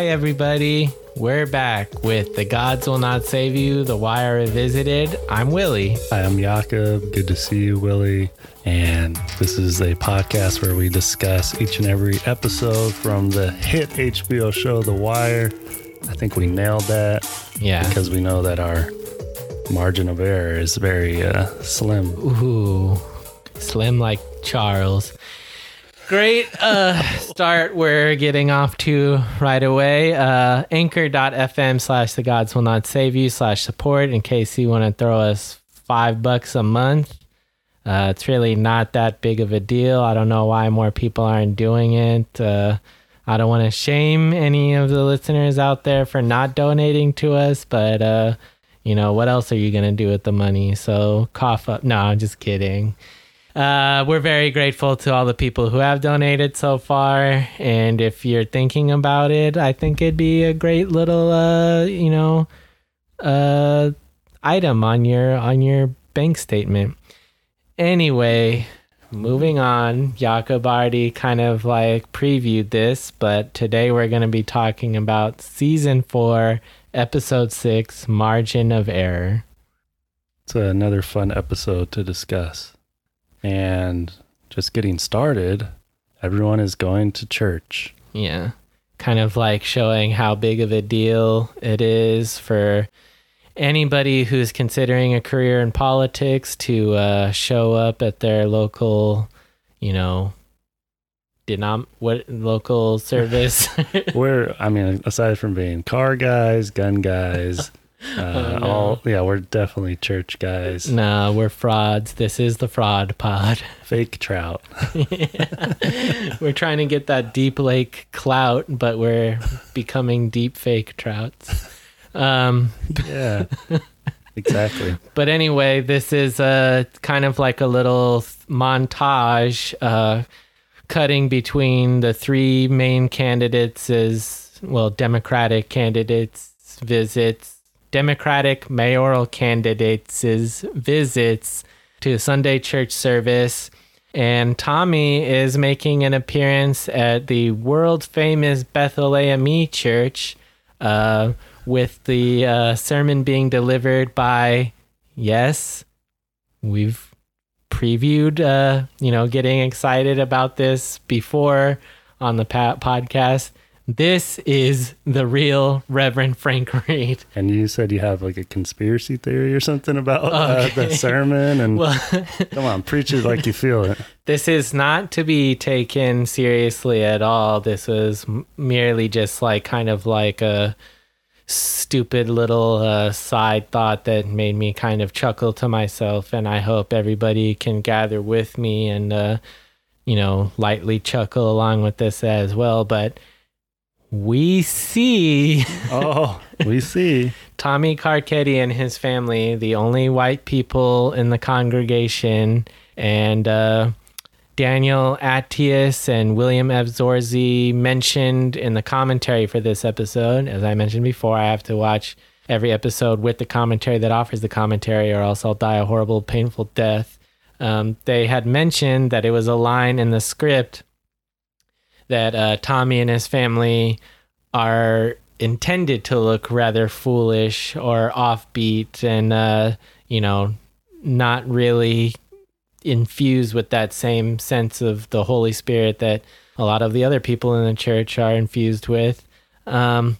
Hi, everybody. We're back with The Gods Will Not Save You, The Wire Revisited. I'm Willy. Hi, I'm Jacob. Good to see you, Willy. And this is a podcast where we discuss each and every episode from the hit HBO show, The Wire. I think we nailed that Yeah. because we know that our margin of error is very uh, slim. Ooh, slim like Charles. Great uh, start we're getting off to right away. Uh, anchor.fm slash the gods will not save you slash support in case you want to throw us five bucks a month. Uh, it's really not that big of a deal. I don't know why more people aren't doing it. Uh, I don't want to shame any of the listeners out there for not donating to us, but uh, you know, what else are you going to do with the money? So cough up. No, I'm just kidding. Uh, we're very grateful to all the people who have donated so far. And if you're thinking about it, I think it'd be a great little, uh, you know, uh, item on your, on your bank statement. Anyway, moving on. Jacob already kind of like previewed this, but today we're going to be talking about season four, episode six, Margin of Error. It's another fun episode to discuss. And just getting started, everyone is going to church. Yeah. Kind of like showing how big of a deal it is for anybody who's considering a career in politics to uh, show up at their local, you know, denom what local service. We're, I mean, aside from being car guys, gun guys, uh, Oh, no. all, yeah, we're definitely church guys. nah, we're frauds. This is the fraud pod. Fake trout. we're trying to get that deep lake clout, but we're becoming deep fake trouts. Um, Yeah, exactly. But anyway, this is a kind of like a little montage uh, cutting between the three main candidates as well, Democratic candidates visits, Democratic mayoral candidates' visits to Sunday church service. And Tommy is making an appearance at the world famous Bethlehem Church. Uh, with the uh, sermon being delivered by, yes, we've previewed, uh, you know, getting excited about this before on the podcast. This is the real Reverend Frank Reed. And you said you have like a conspiracy theory or something about uh, the sermon. And Well, come on, preach it like you feel it. this is not to be taken seriously at all. This was merely just like kind of like a stupid little uh, side thought that made me kind of chuckle to myself. And I hope everybody can gather with me and, uh, you know, lightly chuckle along with this as well. But we see Oh, we see. Tommy Carcetti and his family, the only white people in the congregation, and uh, Daniel Attias and William F. Zorzi mentioned in the commentary for this episode. As I mentioned before, I have to watch every episode with the commentary that offers the commentary, or else I'll die a horrible, painful death. Um, they had mentioned that it was a line in the script that uh, Tommy and his family are intended to look rather foolish or offbeat and uh, you know not really infused with that same sense of the holy spirit that a lot of the other people in the church are infused with. Um,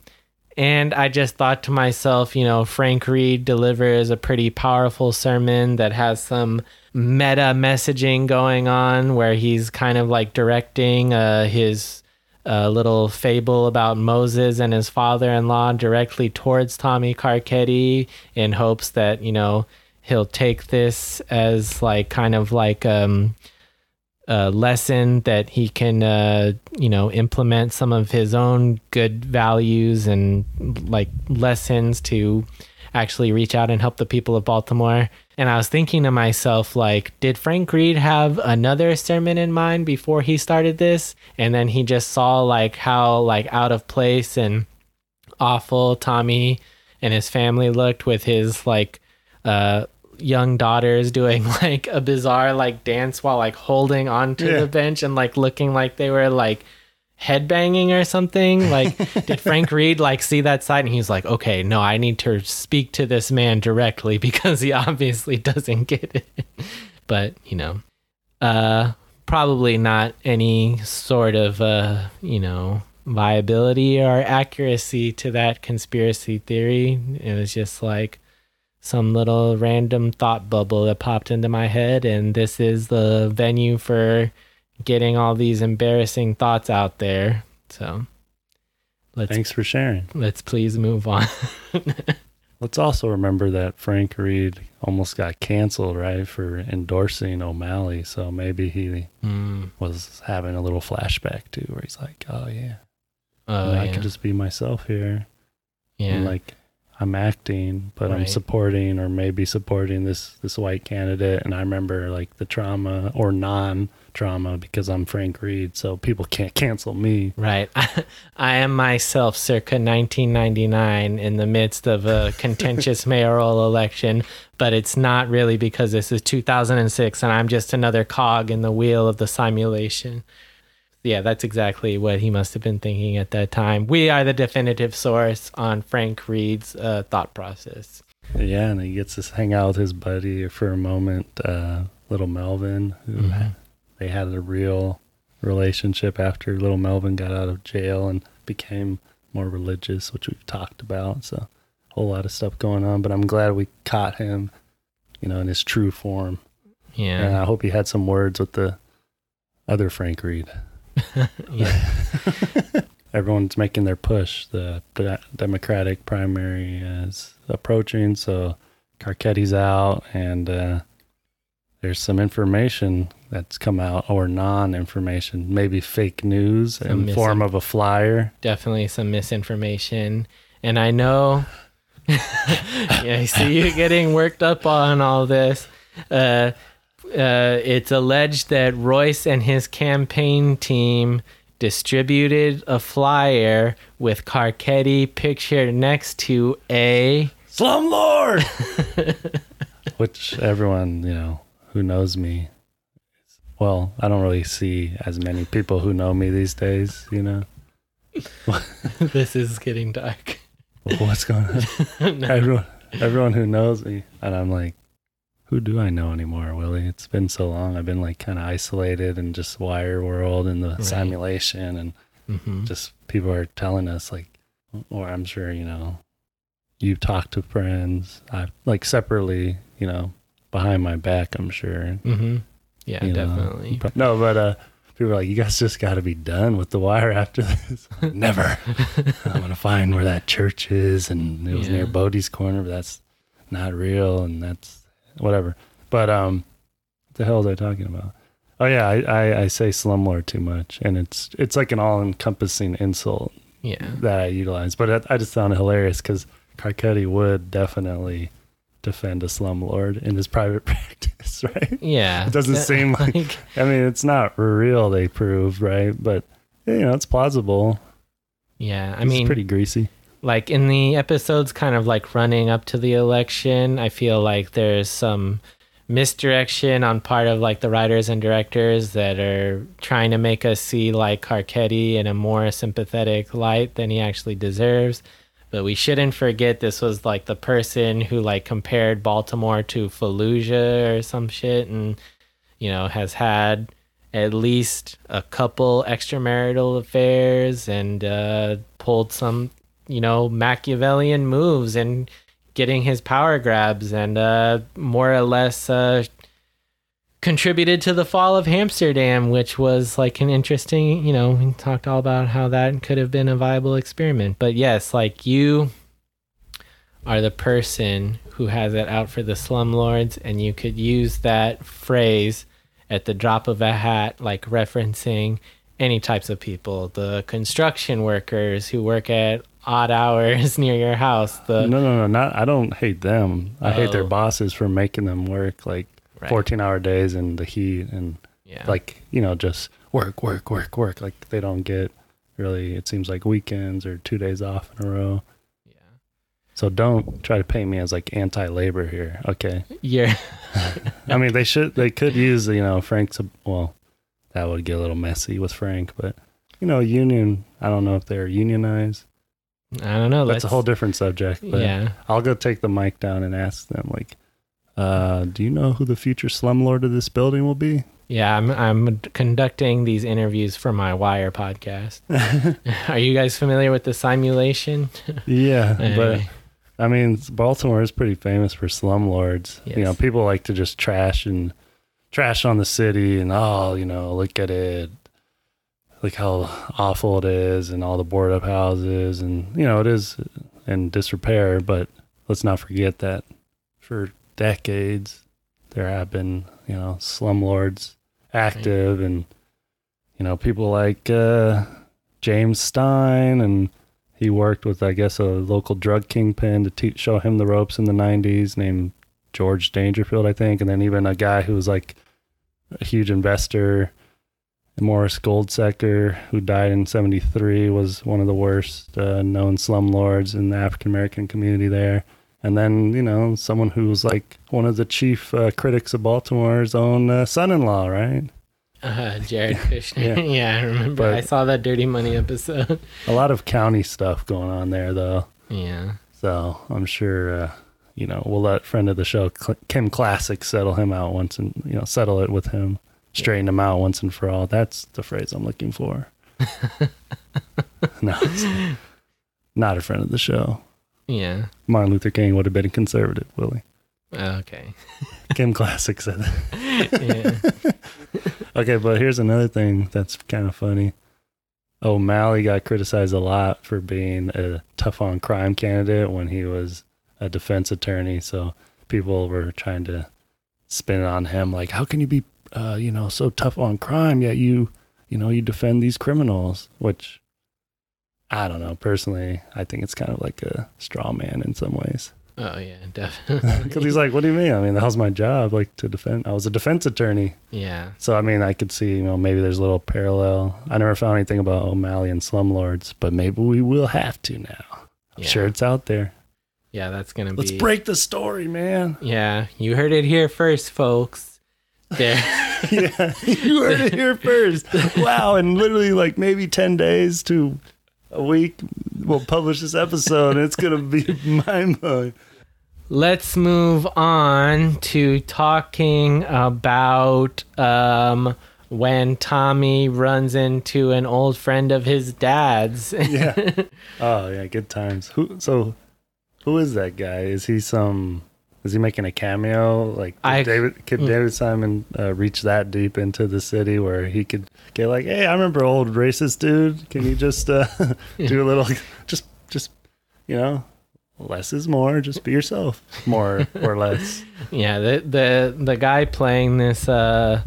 and i just thought to myself you know frank reed delivers a pretty powerful sermon that has some meta messaging going on where he's kind of like directing uh, his a little fable about Moses and his father-in-law directly towards Tommy Carcetti in hopes that you know he'll take this as like kind of like um a lesson that he can uh you know implement some of his own good values and like lessons to actually reach out and help the people of Baltimore. And I was thinking to myself, like, did Frank Reed have another sermon in mind before he started this? And then he just saw like how like out of place and awful Tommy and his family looked with his like uh young daughters doing like a bizarre like dance while like holding onto Yeah. the bench and like looking like they were like headbanging or something? Like, did Frank Reed like see that sight and he's like, okay, no, I need to speak to this man directly because he obviously doesn't get it. but you know, uh, probably not any sort of uh, you know, viability or accuracy to that conspiracy theory. It was just like some little random thought bubble that popped into my head, and this is the venue for getting all these embarrassing thoughts out there. So let's Thanks for sharing. let's please move on. Let's also remember that Frank Reed almost got canceled, right, for endorsing O'Malley. So maybe he mm, was having a little flashback too, where he's like, "Oh yeah, oh, I yeah. can just be myself here." yeah. And like I'm acting, but I'm supporting or maybe supporting this this white candidate. And I remember like the trauma or non trauma because I'm Frank Reed, so people can't cancel me. Right. I am myself circa 1999 in the midst of a contentious mayoral election, but it's not really because this is 2006 and I'm just another cog in the wheel of the simulation. Yeah, that's exactly what he must have been thinking at that time. We are the definitive source on Frank Reed's uh, thought process. Yeah, and he gets to hang out with his buddy for a moment, uh, little Melvin, who Mhm. They had a real relationship after little Melvin got out of jail and became more religious, which we've talked about. So a whole lot of stuff going on, but I'm glad we caught him, you know, in his true form. Yeah. And I hope he had some words with the other Frank Reed. yeah. Everyone's making their push. The Democratic primary is approaching, so Carcetti's out, and uh, there's some information that's come out, or non-information, maybe fake news Some in missing- form of a flyer. definitely some misinformation. And I know, yeah, I see you getting worked up on all this. Uh, uh, it's alleged that Royce and his campaign team distributed a flyer with Carcetti pictured next to a. Slumlord, which everyone you know who knows me. Well, I don't really see as many people who know me these days. You know, this is getting dark. what's going on? No. everyone, everyone who knows me, and I'm like, who do I know anymore, Willy? It's been so long. I've been like kind of isolated and just wire world and the Right. simulation, and Mhm. just people are telling us like, or I'm sure you know, you've talked to friends, I like separately, you know, behind my back. I'm sure. Mm-hmm. Yeah, you definitely. But- no, but uh, people are like, you guys just got to be done with the wire after this. Never. I'm gonna find where that church is, and it was Yeah. near Bodie's corner, but that's not real, and that's whatever. But um, what the hell was I talking about? Oh yeah, I, I, I say slumlord too much, and it's it's like an all-encompassing insult Yeah. that I utilize. But I, I just found it hilarious because Carcetti would definitely defend a slumlord in his private practice, right? Yeah. It doesn't seem like- I mean, it's not real, they proved, right? But you know, it's plausible. Yeah. I mean It's mean, pretty greasy. like in the episodes kind of like running up to the election i feel like there's some misdirection on part of like the writers and directors that are trying to make us see like Carcetti in a more sympathetic light than he actually deserves but we shouldn't forget this was like the person who like compared baltimore to fallujah or some shit and you know has had at least a couple extramarital affairs and uh, pulled some you know Machiavellian moves and getting his power grabs and uh, more or less uh, contributed to the fall of Hamsterdam, which was like an interesting, you know, we talked all about how that could have been a viable experiment. But yes, like you are the person who has it out for the slumlords, and you could use that phrase at the drop of a hat, like referencing any types of people the construction workers who work at odd hours near your house the no, no, no, not. I don't hate them. I hate their Oh. bosses for making them work like Right. 14 hour days and the heat and yeah like you know just work, work, work, work. Like they don't get really. It seems like weekends or two days off in a row. yeah So don't try to paint me as like anti-labor here. Okay. you're I mean, they should. They could use you know Frank's. Well, that would get a little messy with Frank, but you know, union. I don't know if they're unionized. I don't know. That's a whole different subject. But Yeah. I'll go take the mic down and ask them, like, uh, do you know who the future slumlord of this building will be? Yeah, I'm I'm conducting these interviews for my Wire podcast. Are you guys familiar with the simulation? yeah, but I mean, Baltimore is pretty famous for slumlords. Yes. You know, people like to just trash and trash on the city and oh, you know, look at it, look how awful it is, and all the boarded up houses, and you know, it is in disrepair. But let's not forget that for decades there have been, you know, slumlords active, and you know, people like uh, James Stein and he worked with, I guess, a local drug kingpin to teach, show him the ropes in the 90s named George Dangerfield, I think. And then even a guy who was like a huge investor, Morris Goldseker, who died in 73, was one of the worst uh, known slumlords in the African American community there. And then, you know, someone who was like one of the chief uh, critics of Baltimore's own uh, son in law, right? uh, Jared Kushner. Yeah. Yeah. I remember. But- I saw that Dirty Money episode. A lot of county stuff going on there, though. yeah. So I'm sure, uh, you know, we'll let friend of the show, Kim Klacik, settle him out once and, you know, settle it with him, straighten him out once and for all. That's the phrase I'm looking for. no, not a friend of the show. Yeah. Martin Luther King would have been a conservative, Willy. Okay. Kim Klacik said that. Yeah. Okay, but here's another thing that's kind of funny. O'Malley got criticized a lot for being a tough on crime candidate when he was a defense attorney. So people were trying to spin it on him, like, how can you be, uh, you know, so tough on crime yet you, you know, you defend these criminals? Which I don't know. Personally, I think it's kind of like a straw man in some ways. Oh yeah, definitely. Because he's like, what do you mean? I mean, that was my job, like to defend. I was a defense attorney. yeah. So I mean, I could see, you know, maybe there's a little parallel. I never found anything about O'Malley and slumlords, but maybe we will have to now. I'm Yeah. sure it's out there. Yeah, that's gonna be Let's break the story, man. Yeah, you heard it here first, folks. There. yeah, you heard it here first. Wow, and literally like maybe ten days to week, we'll publish this episode, and it's gonna be mind blowing. Let's move on to talking about um, when Tommy runs into an old friend of his dad's. Yeah. Oh yeah, good times. Who? So, who is that guy? Is he some? Is he making a cameo? Like I- David? Could Mm. David Simon uh, reach that deep into the city where he could get like, hey, I remember old racist dude. Can you just uh, do a little, just just you know, less is more. Just be yourself, more or less. yeah, the the the guy playing this, uh,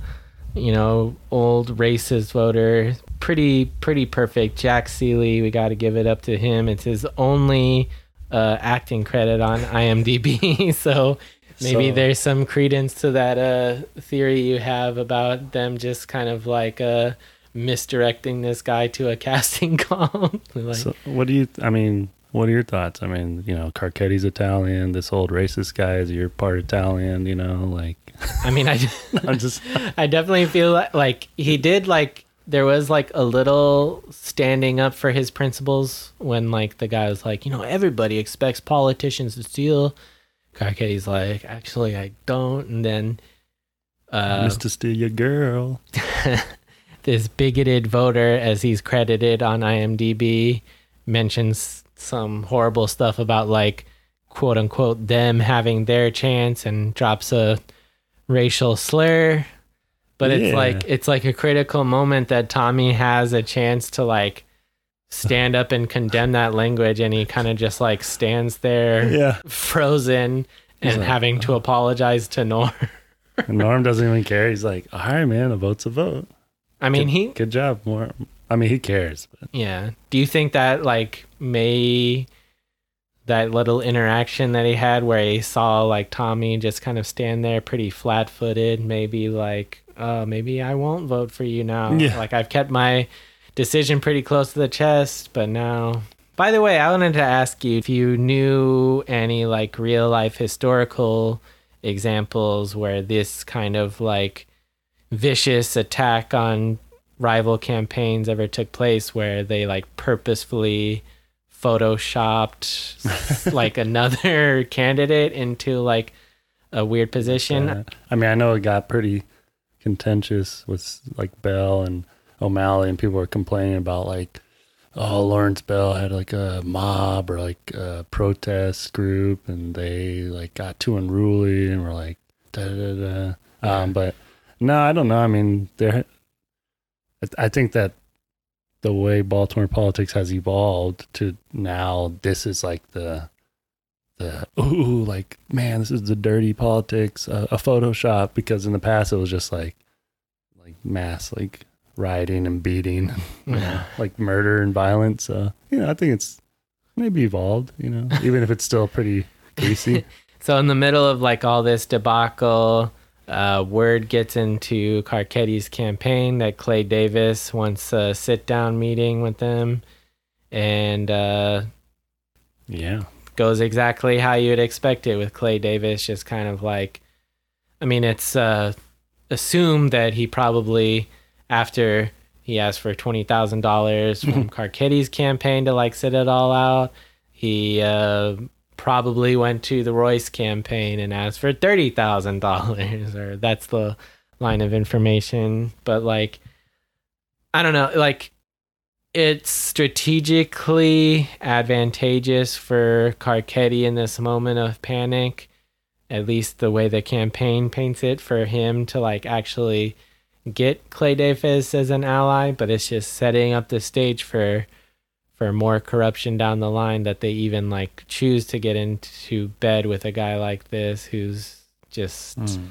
you know, old racist voter, pretty pretty perfect. Jack Seeley, we got to give it up to him. It's his only uh, acting credit on IMDb, so maybe So- there's some credence to that uh, theory you have about them just kind of like uh, misdirecting this guy to a casting call. like, So, what do you? I mean, what are your thoughts? I mean, you know, Carcetti's Italian. This old racist guy is your part Italian. You know, like I mean, I. I'm just. I definitely feel like, like he did like there was like a little standing up for his principles when like the guy was like, you know, everybody expects politicians to steal. Carcetti's like, actually, I don't. And then uh, Mr. Steal Your Girl. this bigoted voter, as he's credited on IMDb, mentions some horrible stuff about like quote unquote them having their chance and drops a racial slur. But it's like it's like a critical moment that Tommy has a chance to like stand up and condemn that language and he kind of just like stands there Yeah. frozen and like, having to oh. apologize to Norm. And Norm doesn't even care. He's like, all right, man, a vote's a vote. I mean, good, he Good job, more. I mean, he cares. But Yeah. Do you think that like may that little interaction that he had where he saw like Tommy just kind of stand there pretty flat footed, maybe like, oh, maybe I won't vote for you now. Yeah. Like I've kept my decision pretty close to the chest, but now by the way, I wanted to ask you if you knew any like real life historical examples where this kind of like vicious attack on rival campaigns ever took place where they like purposefully photoshopped like another candidate into like a weird position. Uh, I mean, I know it got pretty contentious with like Bell and O'Malley, and people were complaining about like, oh, Lawrence Bell had like a mob or like a protest group, and they like got too unruly and were like, da da da. Um, but no, I don't know. I mean, there. I- I think that the way Baltimore politics has evolved to now, this is like the the ooh, like man, this is the dirty politics, uh, a Photoshop. Because in the past, it was just like like mass like rioting and beating, you know, like murder and violence. So you know, I think it's maybe evolved. You know, even if it's still pretty greasy. So in the middle of like all this debacle, uh, word gets into Carcetti's campaign that Clay Davis wants a sit down meeting with them, and uh, yeah, goes exactly how you'd expect it with Clay Davis. Just kind of like, I mean, it's uh, assumed that he probably after he asked for twenty thousand dollars from Carcetti's campaign to like sit it all out. He uh, probably went to the Royce campaign and asked for thirty thousand dollars, or that's the line of information. But like, I don't know, like it's strategically advantageous for Carcetti in this moment of panic. At least the way the campaign paints it for him to like actually get Clay Davis as an ally, but it's just setting up the stage for for more corruption down the line that they even like choose to get into bed with a guy like this who's just Mm.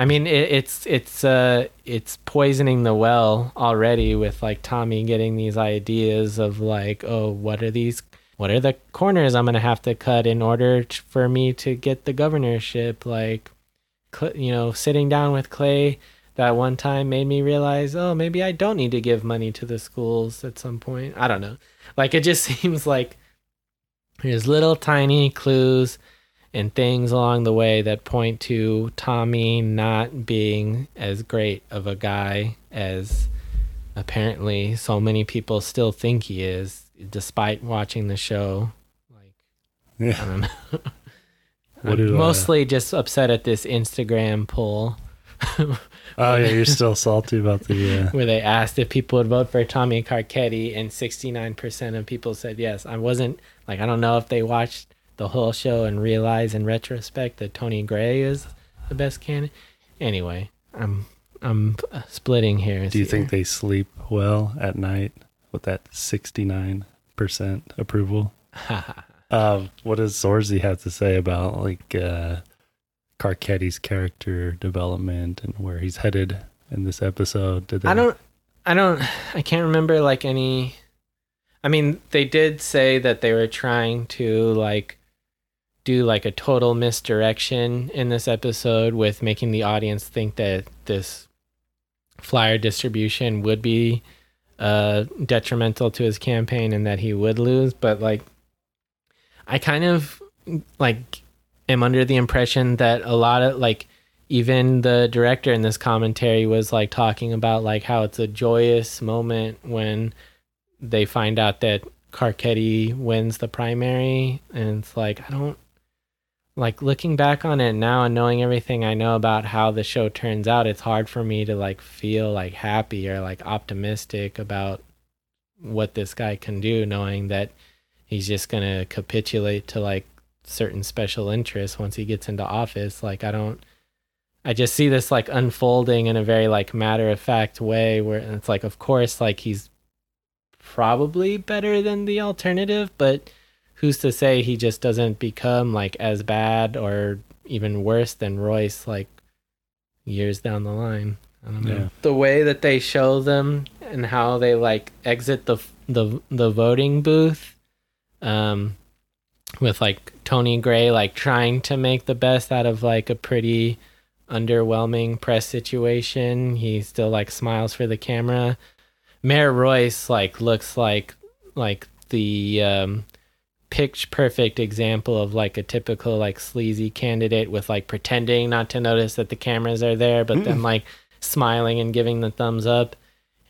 I mean it, it's it's uh it's poisoning the well already with like Tommy getting these ideas of like oh what are these what are the corners I'm gonna have to cut in order t- for me to get the governorship? Like cl- you know sitting down with Clay that one time made me realize oh maybe I don't need to give money to the schools at some point. I don't know. Like it just seems like there's little tiny clues and things along the way that point to Tommy not being as great of a guy as apparently so many people still think he is, despite watching the show. Like, I Yeah. don't know. What I'm uh, mostly just upset at this Instagram poll Oh yeah, you're still salty about the. Uh, where they asked if people would vote for Tommy Carcetti, and 69% of people said yes. I wasn't like, I don't know if they watched the whole show and realize in retrospect that Tony Gray is the best candidate. Anyway, I'm I'm uh, splitting here. do you think they sleep well at night with that 69 percent approval? Um, what does Zorzi have to say about like uh, Carcetti's character development and where he's headed in this episode? Did they, I don't, I don't, I can't remember like any. I mean, they did say that they were trying to like do like a total misdirection in this episode with making the audience think that this flyer distribution would be uh detrimental to his campaign and that he would lose. But like i kind of like am under the impression that a lot of like even the director in this commentary was like talking about like how it's a joyous moment when they find out that Carcetti wins the primary. And it's like I don't like looking back on it now and knowing everything I know about how the show turns out it's hard for me to like feel like happy or like optimistic about what this guy can do knowing that he's just to capitulate to like certain special interests once he gets into office. Like I don't I just see this like unfolding in a very like matter of fact way where it's like of course like he's probably better than the alternative, but who's to say he just doesn't become like as bad or even worse than Royce like years down the line? I don't know. Yeah. The way that they show them and how they like exit the the the voting booth um with like Tony Gray like trying to make the best out of like a pretty underwhelming press situation. He still like smiles for the camera. Mayor Royce like looks like like the um pitch perfect example of like a typical like sleazy candidate with like pretending not to notice that the cameras are there but then like smiling and giving the thumbs up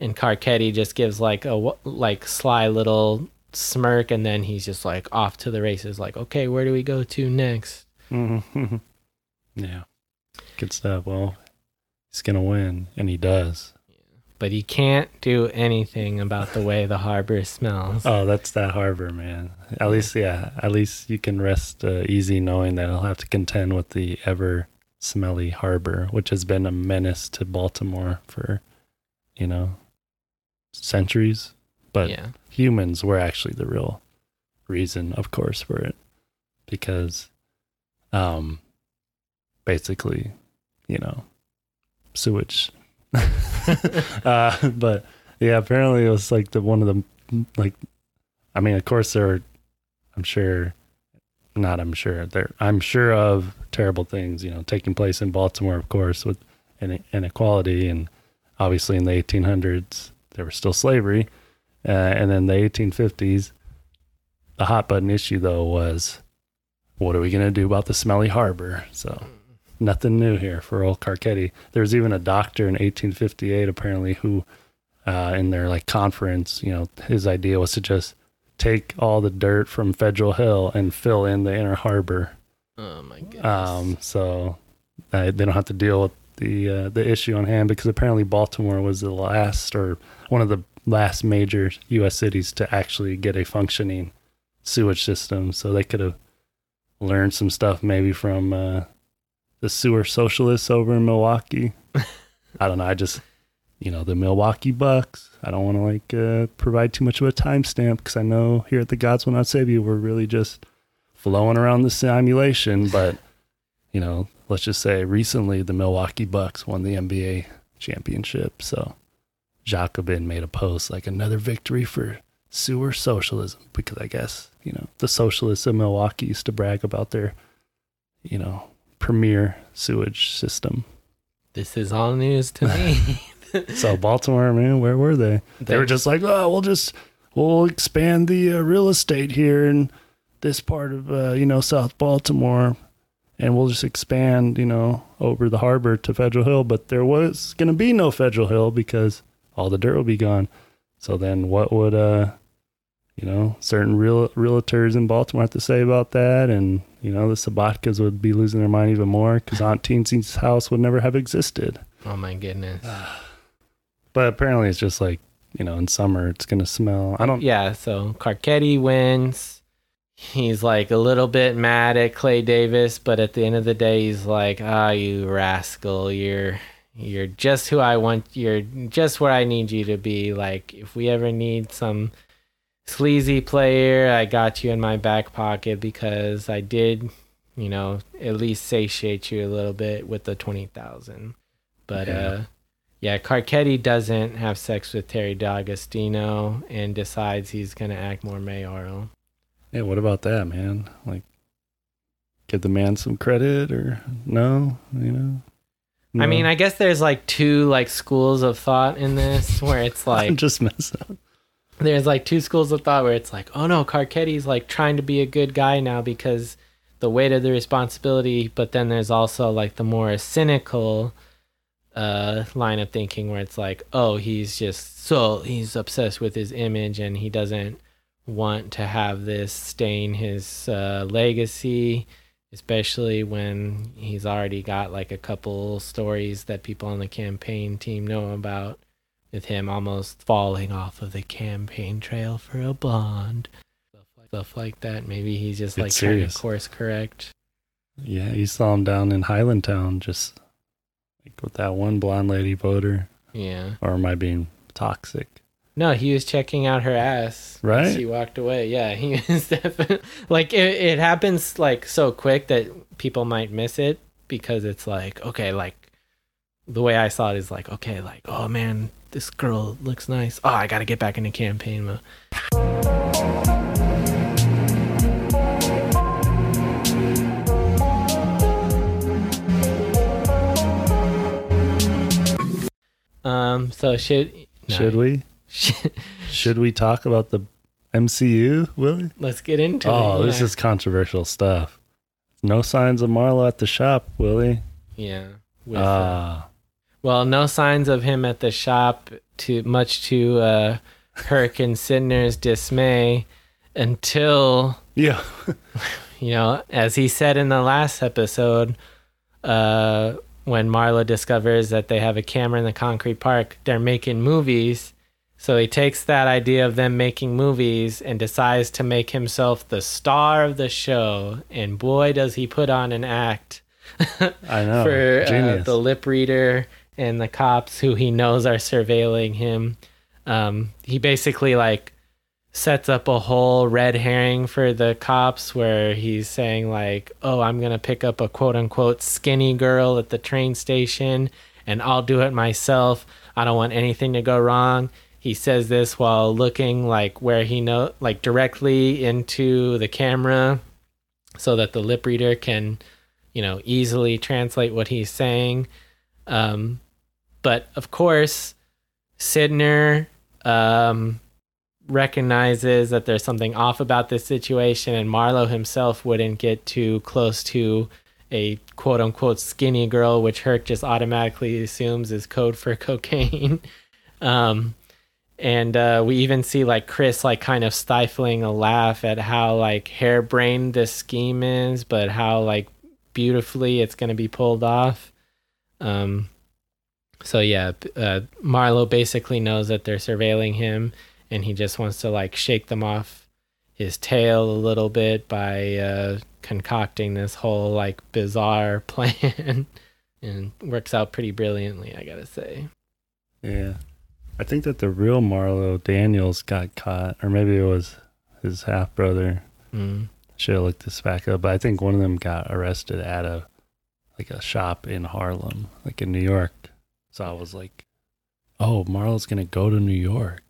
and Carcetti just gives like a like sly little smirk, and then he's just like off to the races. Like, okay, where do we go to next? Mm-hmm. yeah. Good stuff. Well, he's gonna win, and he does. But he can't do anything about the way the harbor smells. Oh, that's that harbor, man. At least, yeah. At least you can rest uh, easy knowing that I'll have to contend with the ever smelly harbor, which has been a menace to Baltimore for, you know, centuries. But yeah, humans were actually the real reason, of course, for it, because, um, basically, you know, sewage. uh, but yeah, apparently it was like the one of the like. I mean, of course, there were. I'm sure, not. I'm sure there. I'm sure of terrible things, you know, taking place in Baltimore, of course, with inequality, and obviously in the 1800s there was still slavery, uh, and then the 1850s. The hot button issue though was, what are we gonna do about the smelly harbor? So nothing new here for old Carcetti. There was even a doctor in 1858 apparently who, uh, in their like conference, you know, his idea was to just take all the dirt from Federal Hill and fill in the inner harbor. oh my goodness. Um, so uh, they don't have to deal with the uh, the issue on hand because apparently Baltimore was the last or one of the last major U.S. cities to actually get a functioning sewage system. So they could have learned some stuff maybe from uh, the sewer socialists over in Milwaukee. I don't know. I just you know the Milwaukee Bucks. I don't want to like uh, provide too much of a timestamp because I know here at the Gods Will Not Save You we're really just flowing around the simulation, but you know, let's just say recently the Milwaukee Bucks won the NBA championship. So Jacobin made a post like another victory for sewer socialism because I guess, you know, the socialists of Milwaukee used to brag about their, you know, premier sewage system. this is all news to me. So Baltimore, man, where were they? They were just like, oh, we'll just we'll expand the uh, real estate here in this part of uh, you know South Baltimore, and we'll just expand you know over the harbor to Federal Hill. But there was going to be no Federal Hill because all the dirt will be gone. So then, what would uh you know certain real realtors in Baltimore have to say about that? And you know the Sobotkas would be losing their mind even more because Aunt Teensy's house would never have existed. oh my goodness. But apparently, it's just like you know, in summer it's gonna smell. I don't. Yeah, so Carcetti wins. He's like a little bit mad at Clay Davis, but at the end of the day, he's like, "Ah, you rascal! You're you're just who I want. You're just where I need you to be. Like, if we ever need some sleazy player, I got you in my back pocket because I did, you know, at least satiate you a little bit with the twenty thousand. But Yeah. uh, yeah, Carcetti doesn't have sex with Terry D'Agostino and decides he's gonna act more mayoral. Yeah, what about that, man? Like, give the man some credit or no? You know. I mean, I guess there's like two like schools of thought in this where it's like I'm just messing. up. There's like two schools of thought where it's like, oh no, Carcetti's like trying to be a good guy now because the weight of the responsibility, but then there's also like the more cynical uh line of thinking where it's like, oh, he's just so he's obsessed with his image and he doesn't want to have this stain his uh, legacy especially when he's already got like a couple stories that people on the campaign team know about with him almost falling off of the campaign trail for a blonde stuff like, that maybe he's just like trying to course correct Yeah, you saw him down in Highlandtown, just like with that one blonde lady voter. yeah Or am I being toxic? no he was checking out her ass Right? she walked away yeah he was definitely like it, it happens like so quick that people might miss it because it's like okay like the way i saw it is like okay like oh man this girl looks nice oh i gotta get back into campaign mode um so should no, Should we? should- we talk about the MCU, Willy? let's get into Oh, it Oh, this yeah. is controversial stuff. No signs of Marlo at the shop, Willy. yeah with, uh, Ah, Well, no signs of him at the shop to much to uh, Herc and Sydnor's dismay, until Yeah. you know, as he said in the last episode, uh, when Marlo discovers that they have a camera in the concrete park, they're making movies. So he takes that idea of them making movies and decides to make himself the star of the show. And boy, does he put on an act I know. for uh, the lip reader and the cops who he knows are surveilling him. Um, he basically like sets up a whole red herring for the cops where he's saying like, "Oh, I'm going to pick up a quote unquote skinny girl at the train station and I'll do it myself. I don't want anything to go wrong." He says this while looking like where he know like directly into the camera so that the lip reader can you know easily translate what he's saying um but of course sydnor um recognizes that there's something off about this situation and marlo himself wouldn't get too close to a quote unquote skinny girl which herc just automatically assumes is code for cocaine um and uh, we even see like Chris like kind of stifling a laugh at how like harebrained this scheme is, but how like beautifully it's gonna be pulled off. Um, so yeah, uh, Marlo basically knows that they're surveilling him, and he just wants to like shake them off his tail a little bit by uh, concocting this whole like bizarre plan, and works out pretty brilliantly, I gotta say. Yeah. I think that the real Marlo Daniels got caught, or maybe it was his half brother. Mm. Should have looked this back up, but I think one of them got arrested at a like a shop in Harlem, like in New York. So I was like, "Oh, Marlo's gonna go to New York,"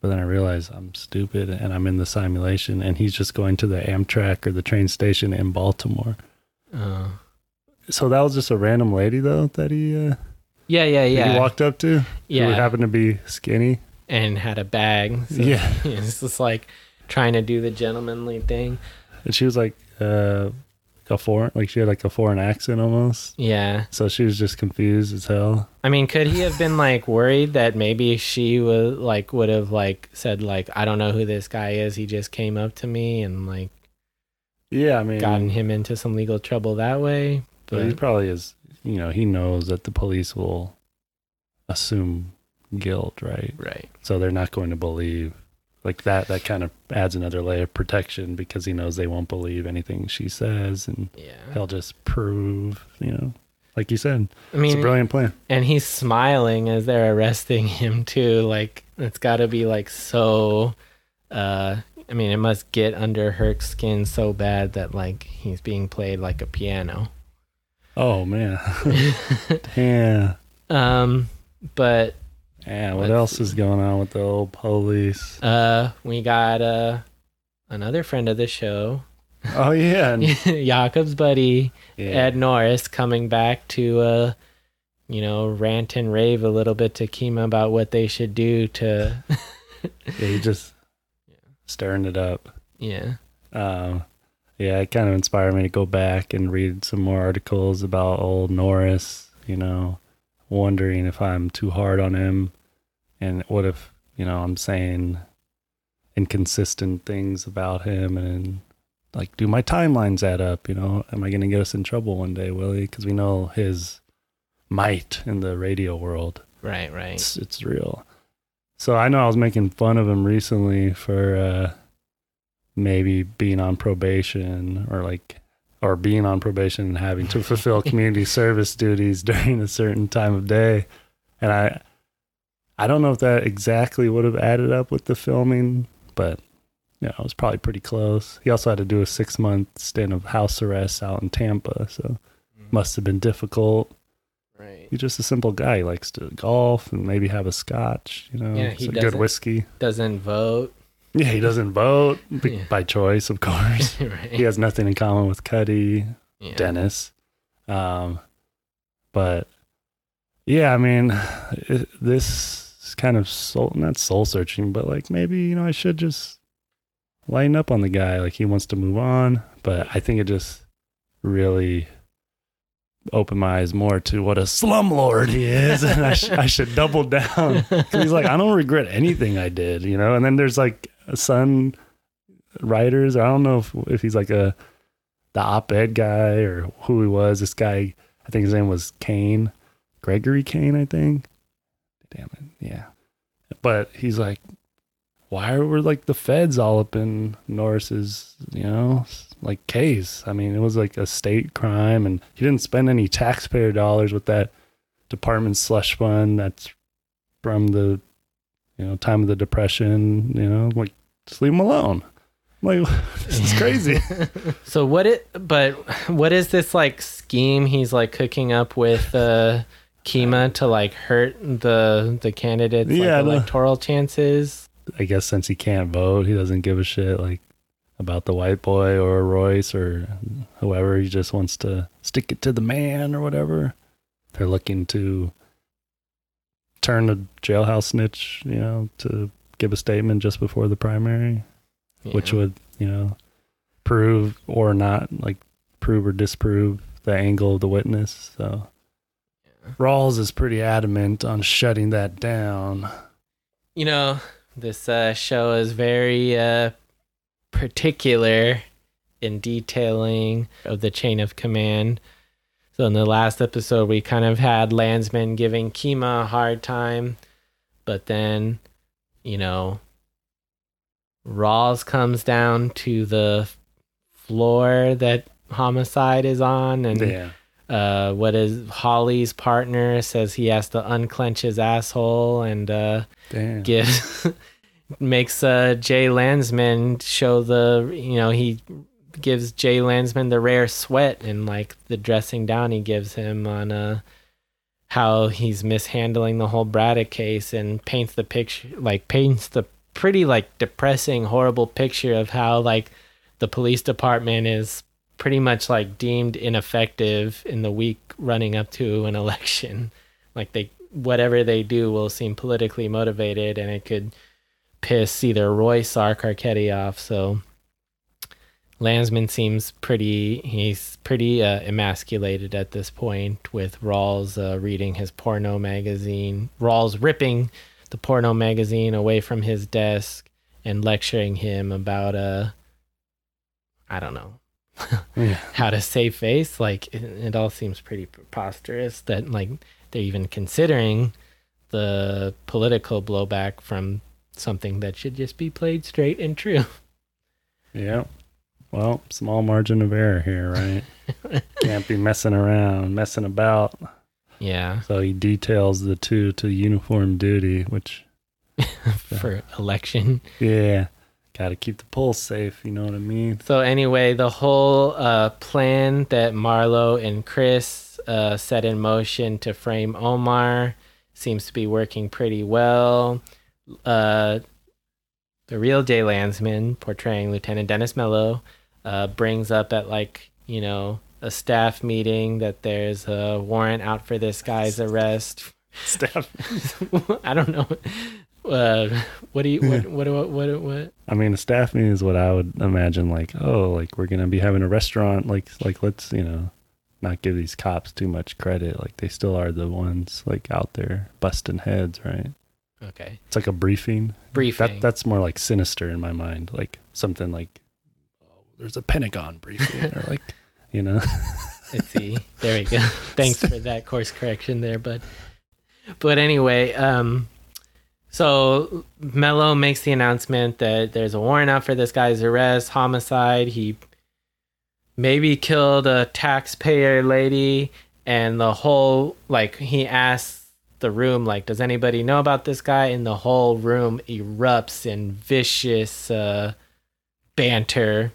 but then I realized I'm stupid and I'm in the simulation, and he's just going to the Amtrak or the train station in Baltimore. Uh, So that was just a random lady though that he uh, yeah, yeah, yeah. he walked up to. Yeah. who happened to be skinny. and had a bag. So Yeah. it's just like trying to do the gentlemanly thing. And she was like uh a foreign like she had like a foreign accent almost. Yeah. So she was just confused as hell. I mean, could he have been like worried that maybe she was like would have like said like I don't know who this guy is. He just came up to me and like Yeah, I mean gotten him into some legal trouble that way. but he probably is you know, he knows that the police will assume guilt, right? right. So they're not going to believe like that that kind of adds another layer of protection because he knows they won't believe anything she says and Yeah. he'll just prove, you know. Like you said, I it's a mean, brilliant plan. and he's smiling as they're arresting him too. Like it's got to be like so. uh I mean, it must get under Herc's skin so bad that like he's being played like a piano. Oh man. yeah. um, but Yeah, what Let's else see. is going on with the old police? uh, we got uh another friend of the show, Oh yeah, and, Jacob's buddy yeah. Ed Norris, coming back to uh, you know, rant and rave a little bit to Kima about what they should do to, yeah, he just yeah. stirring it up. yeah. Um, yeah, it kind of inspired me to go back and read some more articles about old Norris. You know, wondering if I'm too hard on him, and what if you know I'm saying inconsistent things about him, and like, do my timelines add up? You know, am I going to get us in trouble one day, Willy? Because we know his might in the radio world. Right, right. it's it's real. So I know I was making fun of him recently for uh maybe being on probation or like or being on probation and having to fulfill community service duties during a certain time of day. And I I don't know if that exactly would have added up with the filming, but yeah, it was probably pretty close. He also had to do a six month stint of house arrest out in Tampa, so mm. must have been difficult Right. he's just a simple guy. He likes to golf and maybe have a scotch. You know, Yeah, he a good whiskey. Doesn't vote. Yeah, he doesn't vote b- Yeah. by choice, of course. right. he has nothing in common with Cutty, Yeah. Dennis. Um, but yeah, I mean, it, this is kind of soul, not soul searching, but like maybe you know I should just lighten up on the guy. Like he wants to move on, but I think it just really opened my eyes more to what a slumlord he is, and I, sh- I should double down. he's like, I don't regret anything I did, you know. And then there's like Sun writers. I don't know if if he's like a the op-ed guy or who he was. This guy, I think his name was Kane, Gregory Kane, I think. Damn it, yeah. But he's like, why were like the feds all up in Norris's, you know, like case? I mean, it was like a state crime, and he didn't spend any taxpayer dollars with that department slush fund that's from the, you know, time of the depression. You know, like just leave him alone. I'm like this is crazy. So what it but what is this like scheme he's like cooking up with uh Kima to like hurt the the candidates Yeah, like the- electoral chances? I guess since he can't vote, he doesn't give a shit like about the white boy or Royce or whoever. He just wants to stick it to the man or whatever. They're looking to turn a jailhouse snitch, you know, to give a statement just before the primary, which would, you know, prove or not, like prove or disprove the angle of the witness. So Rawls is pretty adamant on shutting that down. you know, this uh, show is very uh, particular in detailing of the chain of command. So in the last episode, we kind of had Landsman giving Kima a hard time, but then, you know, Rawls comes down to the floor that Homicide is on, and Yeah. uh, what is Holley's partner says he has to unclench his asshole and uh, gives makes uh, Jay Landsman show the you know he gives Jay Landsman the rare sweat and like the dressing down he gives him on uh how he's mishandling the whole Braddock case and paints the picture like paints the pretty like depressing horrible picture of how like the police department is pretty much like deemed ineffective in the week running up to an election like they whatever they do will seem politically motivated and it could piss either Royce or Carcetti off. So Landsman seems pretty he's pretty uh, emasculated at this point with Rawls uh, reading his porno magazine. Rawls ripping the porno magazine away from his desk and lecturing him about uh I don't know Yeah. how to save face. Like it, it all seems pretty preposterous that like they're even considering the political blowback from something that should just be played straight and true. Yeah. Well, small margin of error here, right? Can't be messing around, messing about. Yeah, So he details the two to uniform duty, which, for election. yeah, got to keep the pulse safe. You know what I mean? So anyway, the whole uh, plan that Marlo and Chris uh, set in motion to frame Omar seems to be working pretty well. Uh, the real Jay Landsman, portraying Lieutenant Dennis Mello, uh, brings up at like you know a staff meeting that there's a warrant out for this guy's arrest. Staff. I don't know. Uh, what do you what what what what? what? I mean, a staff meeting is what I would imagine. Like, oh, like we're gonna be having a restaurant. Like, like let's you know, not give these cops too much credit. Like they still are the ones like out there busting heads, right? Okay, It's like a briefing. briefing. That that's more like sinister in my mind, like something like there's a Pentagon briefing, or like you know, Let's see. There we go. Thanks for that course correction there, bud. But anyway, um, so Mello makes the announcement that there's a warrant out for this guy's arrest, homicide. He maybe killed a taxpayer lady, and the whole like he asks the room like, does anybody know about this guy? And the whole room erupts in vicious uh, banter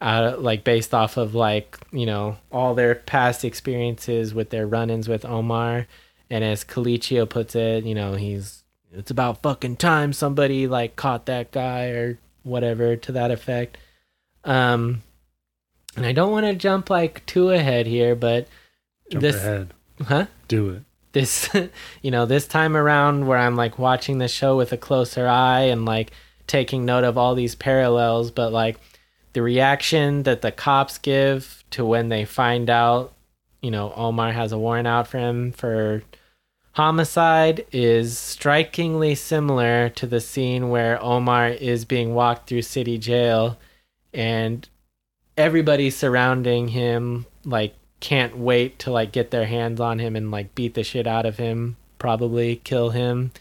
uh, like based off of like you know all their past experiences with their run-ins with Omar, and as Colicchio puts it, you know he's it's about fucking time somebody like caught that guy or whatever to that effect. Um, and I don't want to jump like too ahead here, but jump this ahead, huh do it. this you know this time around where i'm like watching the show with a closer eye and like taking note of all these parallels but like the reaction that the cops give to when they find out you know, Omar has a warrant out for him for homicide is strikingly similar to the scene where Omar is being walked through city jail and everybody surrounding him like can't wait to like get their hands on him and like beat the shit out of him, probably kill him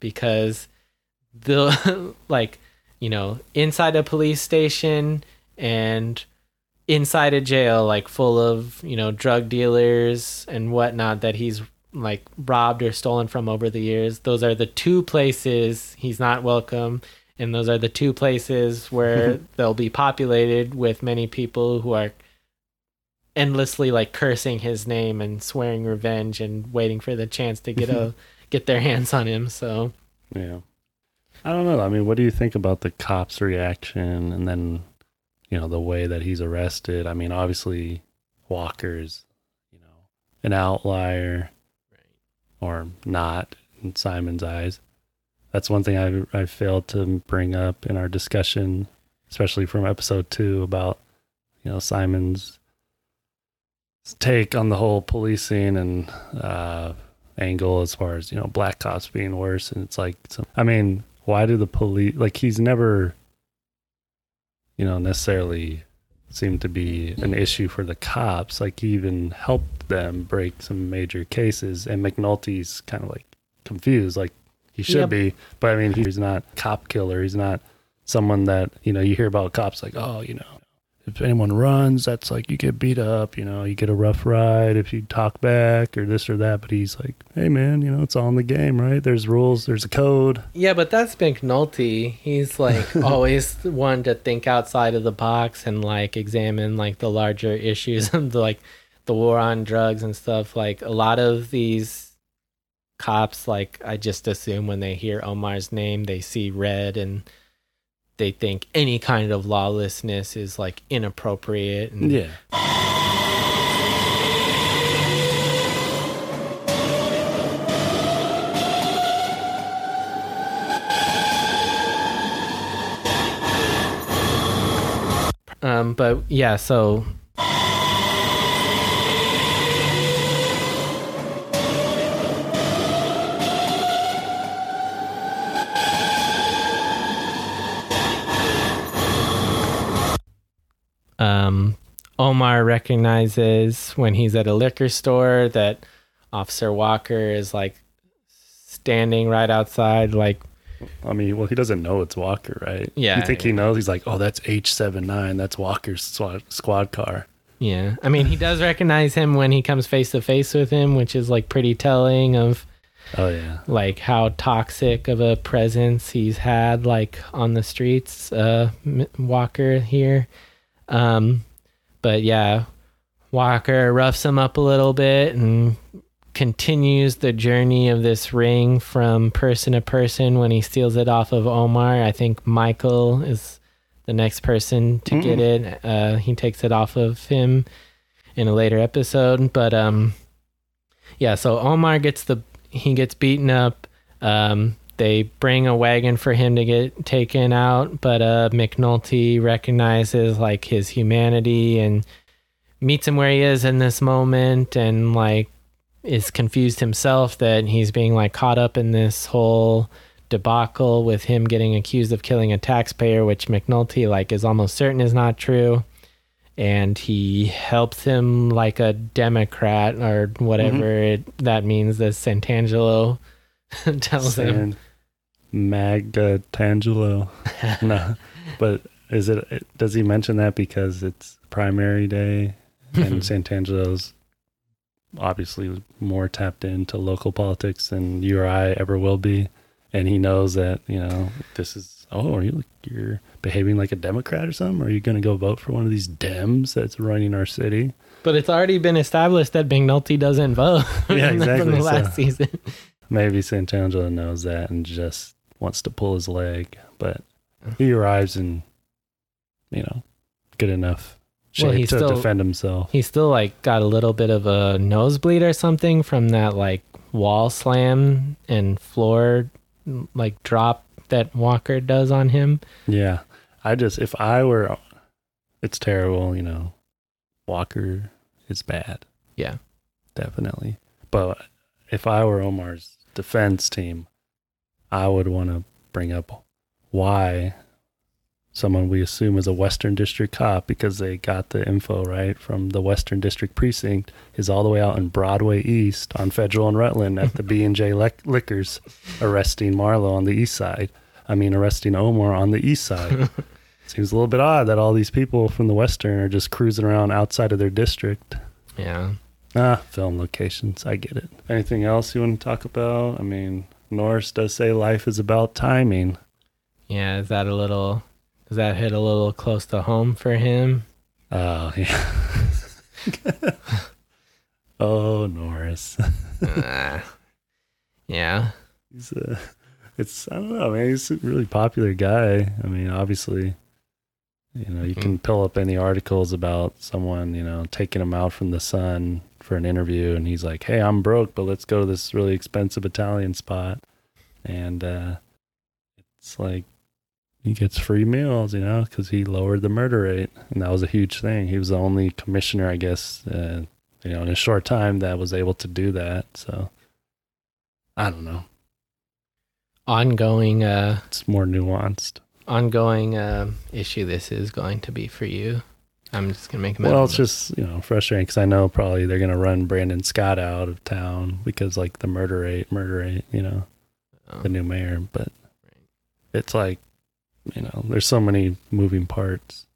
because the like, you know, inside a police station and inside a jail like full of, you know, drug dealers and whatnot that he's like robbed or stolen from over the years. Those are the two places he's not welcome. And those are the two places where they'll be populated with many people who are endlessly like cursing his name and swearing revenge and waiting for the chance to get a get their hands on him. So Yeah. I don't know. I mean, what do you think about the cops' reaction and then, you know, the way that he's arrested? I mean, obviously Walker's, you know, an outlier or not in Simon's eyes. That's one thing I I failed to bring up in our discussion, especially from episode two about you know Simon's take on the whole policing and uh, angle as far as you know black cops being worse. And it's like, so, I mean, why do the police like he's never, you know, necessarily seemed to be an issue for the cops. Like he even helped them break some major cases, and McNulty's kind of like confused, like he should Yep. be. But I mean, he's not cop killer. He's not someone that you know you hear about cops like, oh, you know, if anyone runs, that's like you get beat up. You know, you get a rough ride if you talk back or this or that. But he's like, hey man, you know, it's all in the game, right? There's rules, there's a code. Yeah, but that's McNulty. He's like always one to think outside of the box and like examine like the larger issues of the, like the war on drugs and stuff. Like a lot of these cops, like I just assume when they hear Omar's name, they see red and they think any kind of lawlessness is like inappropriate. And Yeah. Um, but yeah, so um, Omar recognizes when he's at a liquor store that Officer Walker is like standing right outside, like I mean, well, he doesn't know it's Walker, right? Yeah, You think he knows? He's like, oh, that's H79. That's Walker's squad, squad car. Yeah. I mean, he does recognize him when he comes face to face with him, which is like pretty telling of Oh, yeah. like how toxic of a presence he's had like on the streets uh Walker here. Um but yeah, Walker roughs him up a little bit and continues the journey of this ring from person to person when he steals it off of Omar. I think Michael is the next person to get it. Uh, he takes it off of him in a later episode. But um, yeah, so Omar gets the he gets beaten up. Um, they bring a wagon for him to get taken out, but uh, McNulty recognizes like his humanity and meets him where he is in this moment, and like is confused himself that he's being like caught up in this whole debacle with him getting accused of killing a taxpayer, which McNulty like is almost certain is not true. And he helps him like a Democrat or whatever it, that means. That Santangelo tells him. San Magatangelo. no, but is it? Does he mention that because it's primary day and Santangelo's obviously more tapped into local politics than you or I ever will be, and he knows that you know this is. Oh, are you you're behaving like a Democrat or something? Are you going to go vote for one of these Dems that's running our city? But it's already been established that McNulty doesn't vote Yeah, from the- from exactly, the last so- season. Maybe Santangelo knows that and just wants to pull his leg, but he arrives in, you know, good enough shape Well, to still- defend himself. He still like got a little bit of a nosebleed or something from that like wall slam and floor like drop that Walker does on him. Yeah, I just if I were, it's terrible. You know, Walker is bad. Yeah. definitely. But if I were Omar's defense team, I would want to bring up why someone we assume is a Western District cop because they got the info right from the Western District precinct is all the way out in Broadway East on Federal and Rutland at the B and J Liquors, arresting Marlo on the east side. I mean, arresting Omar on the east side. Seems a little bit odd that all these people from the Western are just cruising around outside of their district. Yeah. Ah, film locations. I get it. Anything else you want to talk about? I mean, Norris does say life is about timing. Yeah. Is that a little, does that hit a little close to home for him? Oh, yeah. oh, Norris. uh, yeah. He's a, it's, I don't know, man. He's a really popular guy. I mean, obviously, you know, you can pull up any articles about someone, you know, taking him out from the sun for an interview and he's like, Hey, I'm broke, but let's go to this really expensive Italian spot. And uh it's like he gets free meals, you know, because he lowered the murder rate. And that was a huge thing. He was the only commissioner, I guess, uh, you know, in a short time that was able to do that. So I don't know. Ongoing, uh, It's more nuanced. ongoing um issue this is going to be for you. I'm just gonna make a mental Well, it's just you know frustrating because I know probably they're gonna run Brandon Scott out of town because like the murder rate, murder rate, you know, Oh, the new mayor. But it's like you know, there's so many moving parts.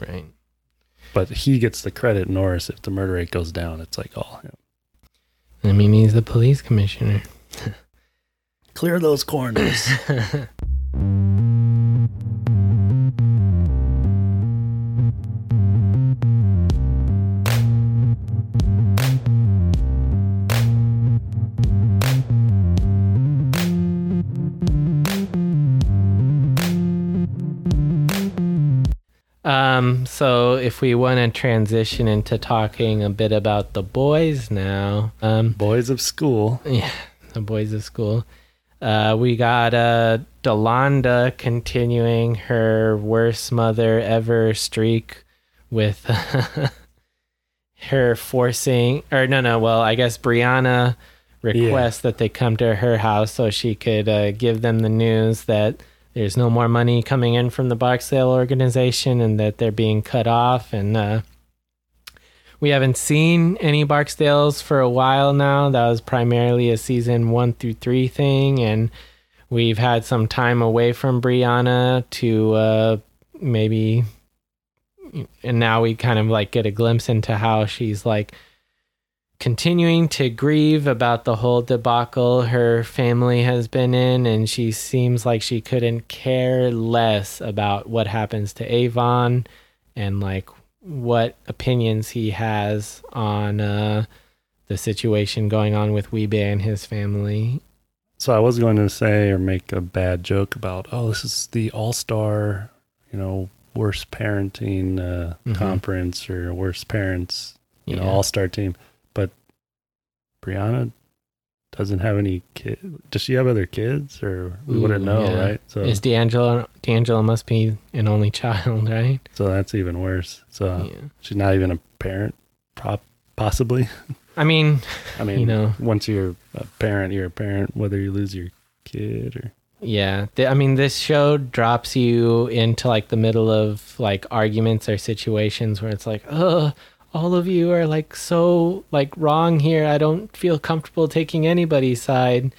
right. But he gets the credit, Norris. If the murder rate goes down, it's like all him. I mean, he's the police commissioner. Clear those corners. Um, so if we want to transition into talking a bit about the boys now, um, Boys of school. yeah, the boys of school, uh, we got uh, Delonda continuing her worst mother ever streak with her forcing, or no, no, well, I guess Brianna requests that they come to her house so she could uh, give them the news that there's no more money coming in from the Barksdale organization and that they're being cut off. And uh, we haven't seen any Barksdales for a while now. That was primarily a season one through three thing. And we've had some time away from Brianna to uh, maybe. And now we kind of like get a glimpse into how she's like continuing to grieve about the whole debacle her family has been in, and she seems like she couldn't care less about what happens to Avon and like what opinions he has on uh, the situation going on with Wee-Bey and his family. So I was going to say or make a bad joke about, oh, this is the all star, you know, worst parenting uh, Mhm. conference or worst parents, you know, all star team. Brianna doesn't have any kid. Does she have other kids or we wouldn't know, yeah. right? So, Is D'Angelo D'Angelo must be an only child, right? so that's even worse. So yeah. she's not even a parent, prop, possibly. I mean, I mean, You know. once you're a parent, you're a parent, whether you lose your kid or. Yeah, I mean, this show drops you into like the middle of like arguments or situations where it's like, oh, all of you are like so like wrong here. I don't feel comfortable taking anybody's side.